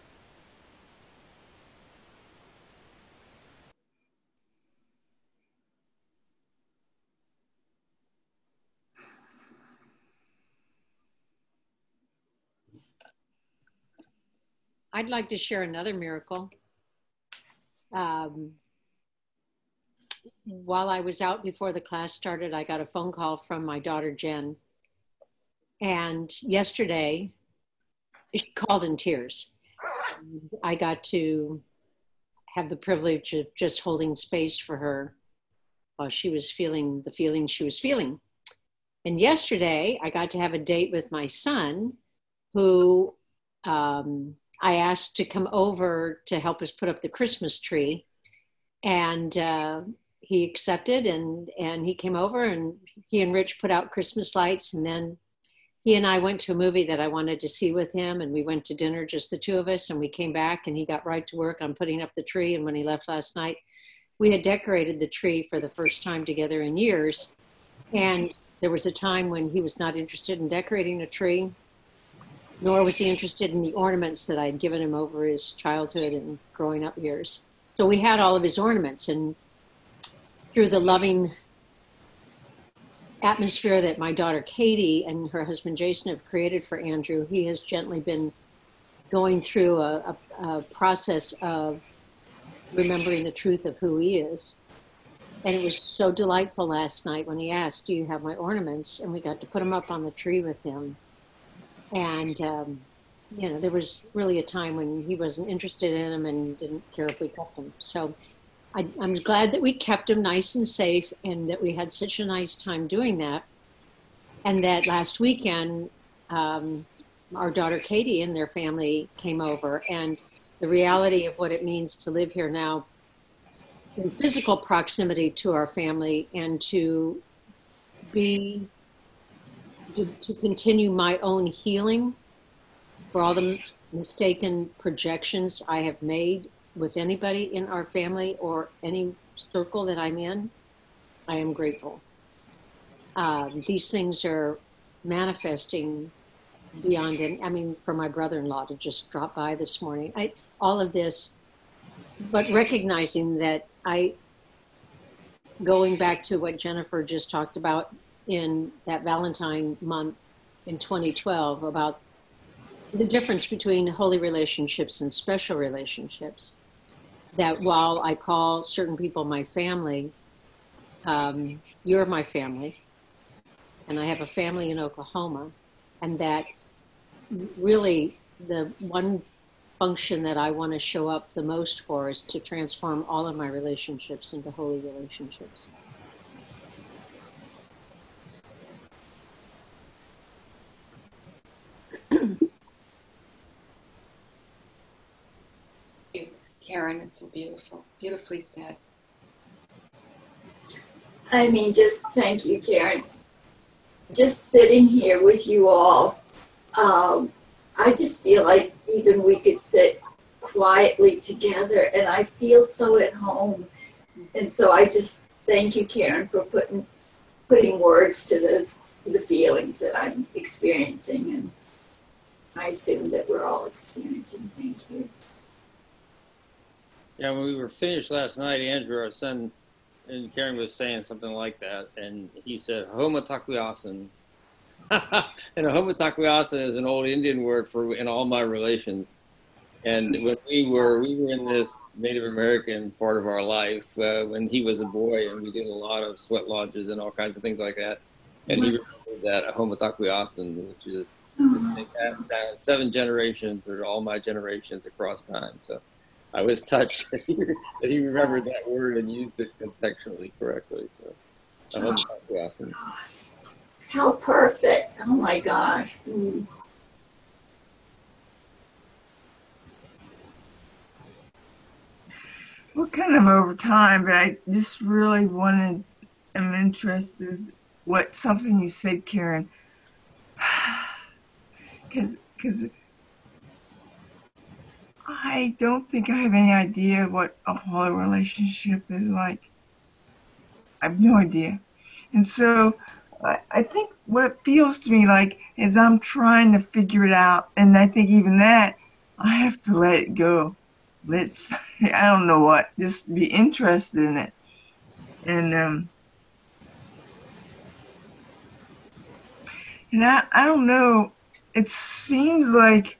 I'd like to share another miracle. Um, while I was out before the class started, I got a phone call from my daughter Jen. And yesterday, she called in tears. I got to have the privilege of just holding space for her while she was feeling the feelings she was feeling. And yesterday, I got to have a date with my son, who um, I asked to come over to help us put up the Christmas tree, and uh, he accepted, and and he came over, and he and Rich put out Christmas lights, and then he and I went to a movie that I wanted to see with him, and we went to dinner, just the two of us, and we came back, and he got right to work on putting up the tree, and when he left last night, we had decorated the tree for the first time together in years, and there was a time when he was not interested in decorating a tree nor was he interested in the ornaments that I had given him over his childhood and growing up years. So we had all of his ornaments, and through the loving atmosphere that my daughter Katie and her husband Jason have created for Andrew, he has gently been going through a, a, a process of remembering the truth of who he is. And it was so delightful last night when he asked, Do you have my ornaments? And we got to put them up on the tree with him and um, you know there was really a time when he wasn't interested in them and didn't care if we kept them. so I, am glad that we kept him nice and safe and that we had such a nice time doing that. And that last weekend um, our daughter katie and their family came over. And the reality of what it means to live here now in physical proximity to our family and to be to, to continue my own healing for all the mistaken projections I have made with anybody in our family or any circle that I'm in, I am grateful. Um, these things are manifesting beyond any, I mean, for my brother-in-law to just drop by this morning, I, all of this, but recognizing that I, going back to what Jennifer just talked about in that Valentine month in 2012 about the difference between holy relationships and special relationships. That while I call certain people my family, um, you're my family, and I have a family in Oklahoma, and that really the one function that I want to show up the most for is to transform all of my relationships into holy relationships. Karen, it's so beautiful, beautifully said. I mean, just thank you, Karen. Just sitting here with you all, um, I just feel like even we could sit quietly together, and I feel so at home. And so I just thank you, Karen, for putting putting words to those to the feelings that I'm experiencing, and I assume that we're all experiencing. Thank you. Yeah, when we were finished last night, Andrew, our son, and Karen was saying something like that, and he said "Homa and a "Homa is an old Indian word for in all my relations. And when we were we were in this Native American part of our life uh, when he was a boy, and we did a lot of sweat lodges and all kinds of things like that. And he remembered that "Homa takuyasan," which is it's been passed down seven generations or all my generations across time. So. I was touched that he, that he remembered that word and used it contextually correctly. So I hope that's awesome. How perfect. Oh my gosh. Mm. We're kind of over time, but I just really wanted, am interested is what something you said, Karen. Because, because I don't think I have any idea what a holy relationship is like. I have no idea. And so I, I think what it feels to me like is I'm trying to figure it out. And I think even that, I have to let it go. Let's, I don't know what, just be interested in it. And, um, and I, I don't know, it seems like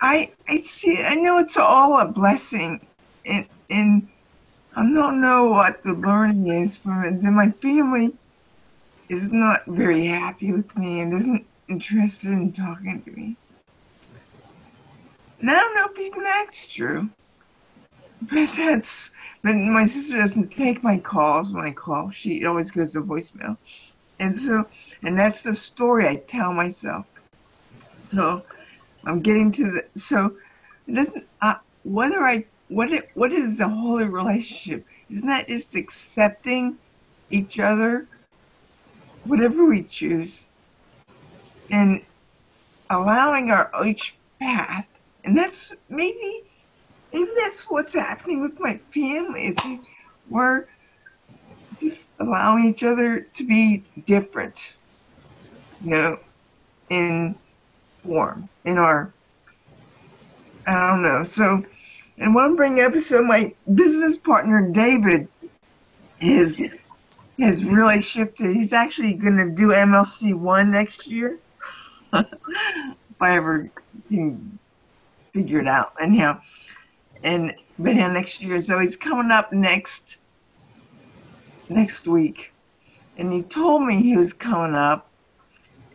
I I see. I know it's all a blessing, and and I don't know what the learning is from it. And my family is not very happy with me and isn't interested in talking to me. And I don't know if even that's true, but that's. But my sister doesn't take my calls when I call. She always goes to voicemail, and so and that's the story I tell myself. So I'm getting to the so it doesn't uh, whether I what it what is the holy relationship? Isn't that just accepting each other, whatever we choose, and allowing our each path? And that's maybe maybe that's what's happening with my family. Is we're just allowing each other to be different, you know, in form in our I don't know. So in one bring episode my business partner David is has really shifted. He's actually gonna do MLC one next year. if I ever can figure it out. Anyhow. And but yeah, next year. So he's coming up next next week. And he told me he was coming up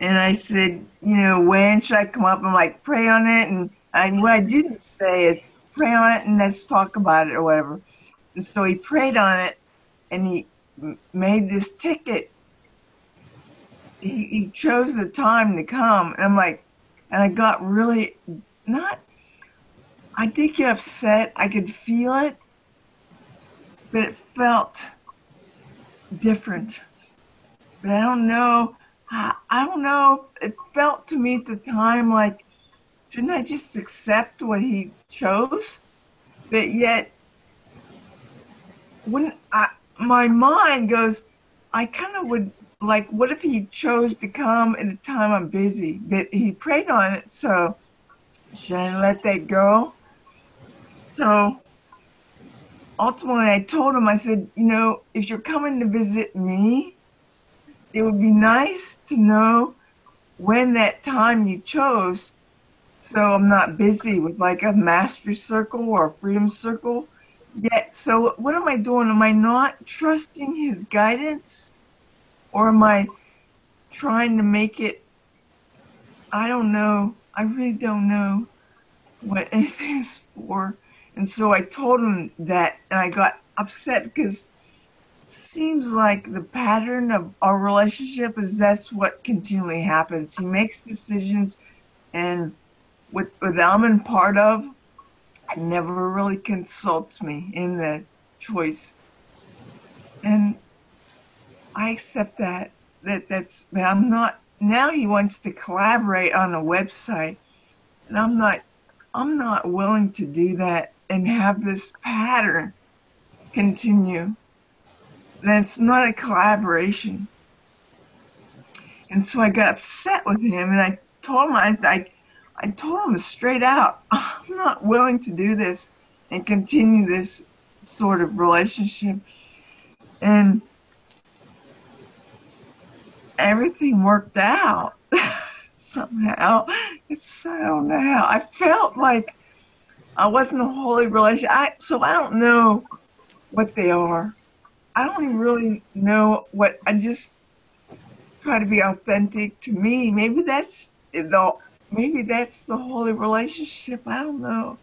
and I said, you know, when should I come up and like pray on it? And I, what I didn't say is pray on it and let's talk about it or whatever. And so he prayed on it and he made this ticket. He, he chose the time to come. And I'm like, and I got really not, I did get upset. I could feel it, but it felt different. But I don't know I don't know. It felt to me at the time like, shouldn't I just accept what he chose? But yet, when I, my mind goes, I kind of would like, what if he chose to come at a time I'm busy? But he prayed on it, so should I let that go? So ultimately, I told him, I said, you know, if you're coming to visit me, it would be nice to know when that time you chose so I'm not busy with like a master circle or a freedom circle yet. So what am I doing? Am I not trusting his guidance or am I trying to make it? I don't know. I really don't know what anything is for. And so I told him that and I got upset because seems like the pattern of our relationship is that's what continually happens. He makes decisions, and with with I'm part of, never really consults me in the choice, and I accept that. That that's. But I'm not. Now he wants to collaborate on a website, and I'm not. I'm not willing to do that and have this pattern continue that's not a collaboration. And so I got upset with him and I told him, I, I, I told him straight out, I'm not willing to do this and continue this sort of relationship. And everything worked out somehow. It's I don't know how. I felt like I wasn't a holy relation. I so I don't know what they are. I don't even really know what I just try to be authentic to me. Maybe that's the maybe that's the holy relationship. I don't know.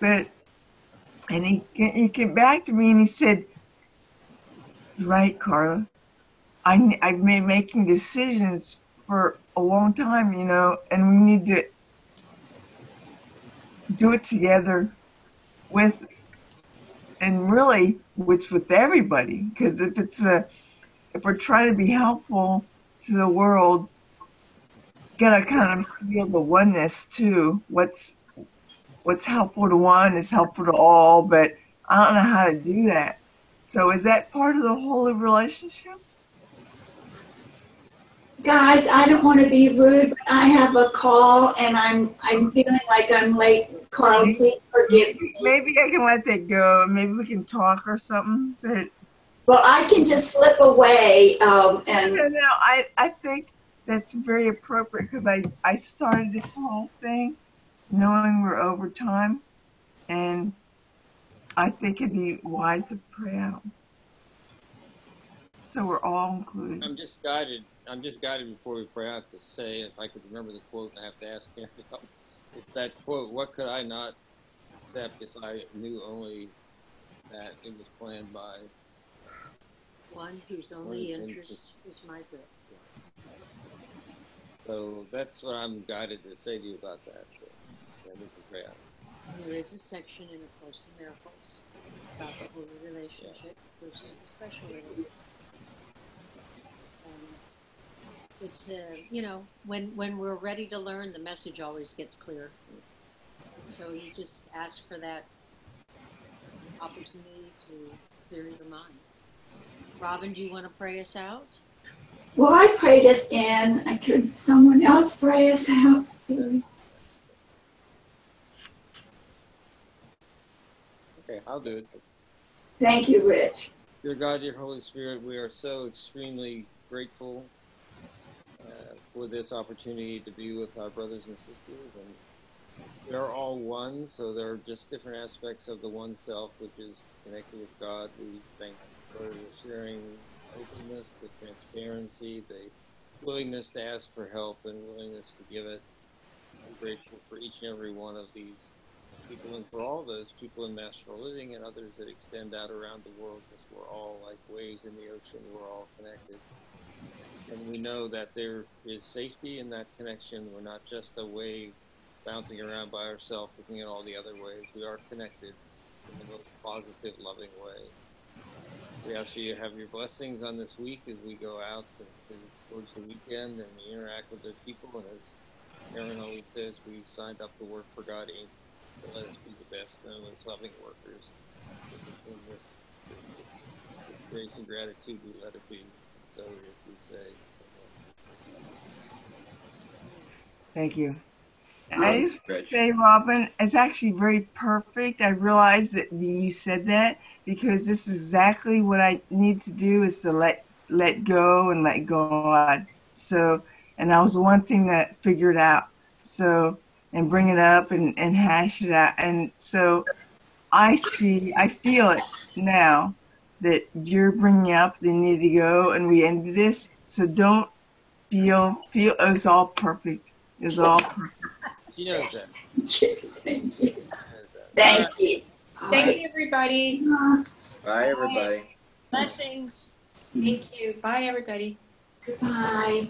But and he he came back to me and he said, "Right, Carla. I I've been making decisions for a long time, you know, and we need to do it together with and really it's with everybody because if it's a if we're trying to be helpful to the world gotta kind of feel the oneness too. What's what's helpful to one is helpful to all but i don't know how to do that. So is that part of the holy relationship Guys, I don't want to be rude, but I have a call and I'm I'm feeling like I'm late. Carl, please forgive me. maybe i can let that go maybe we can talk or something but Well, I can just slip away um, and No, no, I, I think that's very appropriate because I, I started this whole thing knowing we're over time, and I think it'd be wise to pray out. So we're all included. I'm just guided. I'm just guided before we pray out to say, if I could remember the quote, I have to ask Karen. It's that quote. What could I not accept if I knew only that it was planned by? One whose only interest is my good. So that's what I'm guided to say to you about that. So, yeah, we can pray out. There is a section in A Course in Miracles about the holy relationship versus the special relationship. It's, uh, you know, when, when we're ready to learn, the message always gets clear. So you just ask for that opportunity to clear your mind. Robin, do you want to pray us out? well, I prayed us in. I could someone else pray us out. Okay, I'll do it. Thank you, Rich. Dear God, dear Holy Spirit, we are so extremely grateful for this opportunity to be with our brothers and sisters. And they're all one, so there are just different aspects of the one self, which is connected with God. We thank for the sharing openness, the transparency, the willingness to ask for help, and willingness to give it. I'm grateful for each and every one of these people and for all those people in Masterful Living and others that extend out around the world because we're all like waves in the ocean, we're all connected. And we know that there is safety in that connection. We're not just a wave bouncing around by ourselves looking at all the other waves. We are connected in the most positive, loving way. We ask you to have your blessings on this week as we go out to, to, towards the weekend and we interact with other people. And as Aaron always says, we signed up to work for God Inc to let us be the best and most loving workers. In this, this, this grace and gratitude, we let it be. So as we say. Thank you. And I just Rich. say, Robin, it's actually very perfect. I realize that you said that because this is exactly what I need to do is to let let go and let God. So, and that was the one thing that I figured out. So, and bring it up and, and hash it out. And so I see, I feel it now that you're bringing up they need to go and we end this. So don't feel, feel, it was all perfect. It was all perfect. She knows that. Thank you. She knows that. Thank you. Thank you, everybody. Bye, everybody. Blessings. Thank you. Bye, everybody. Goodbye.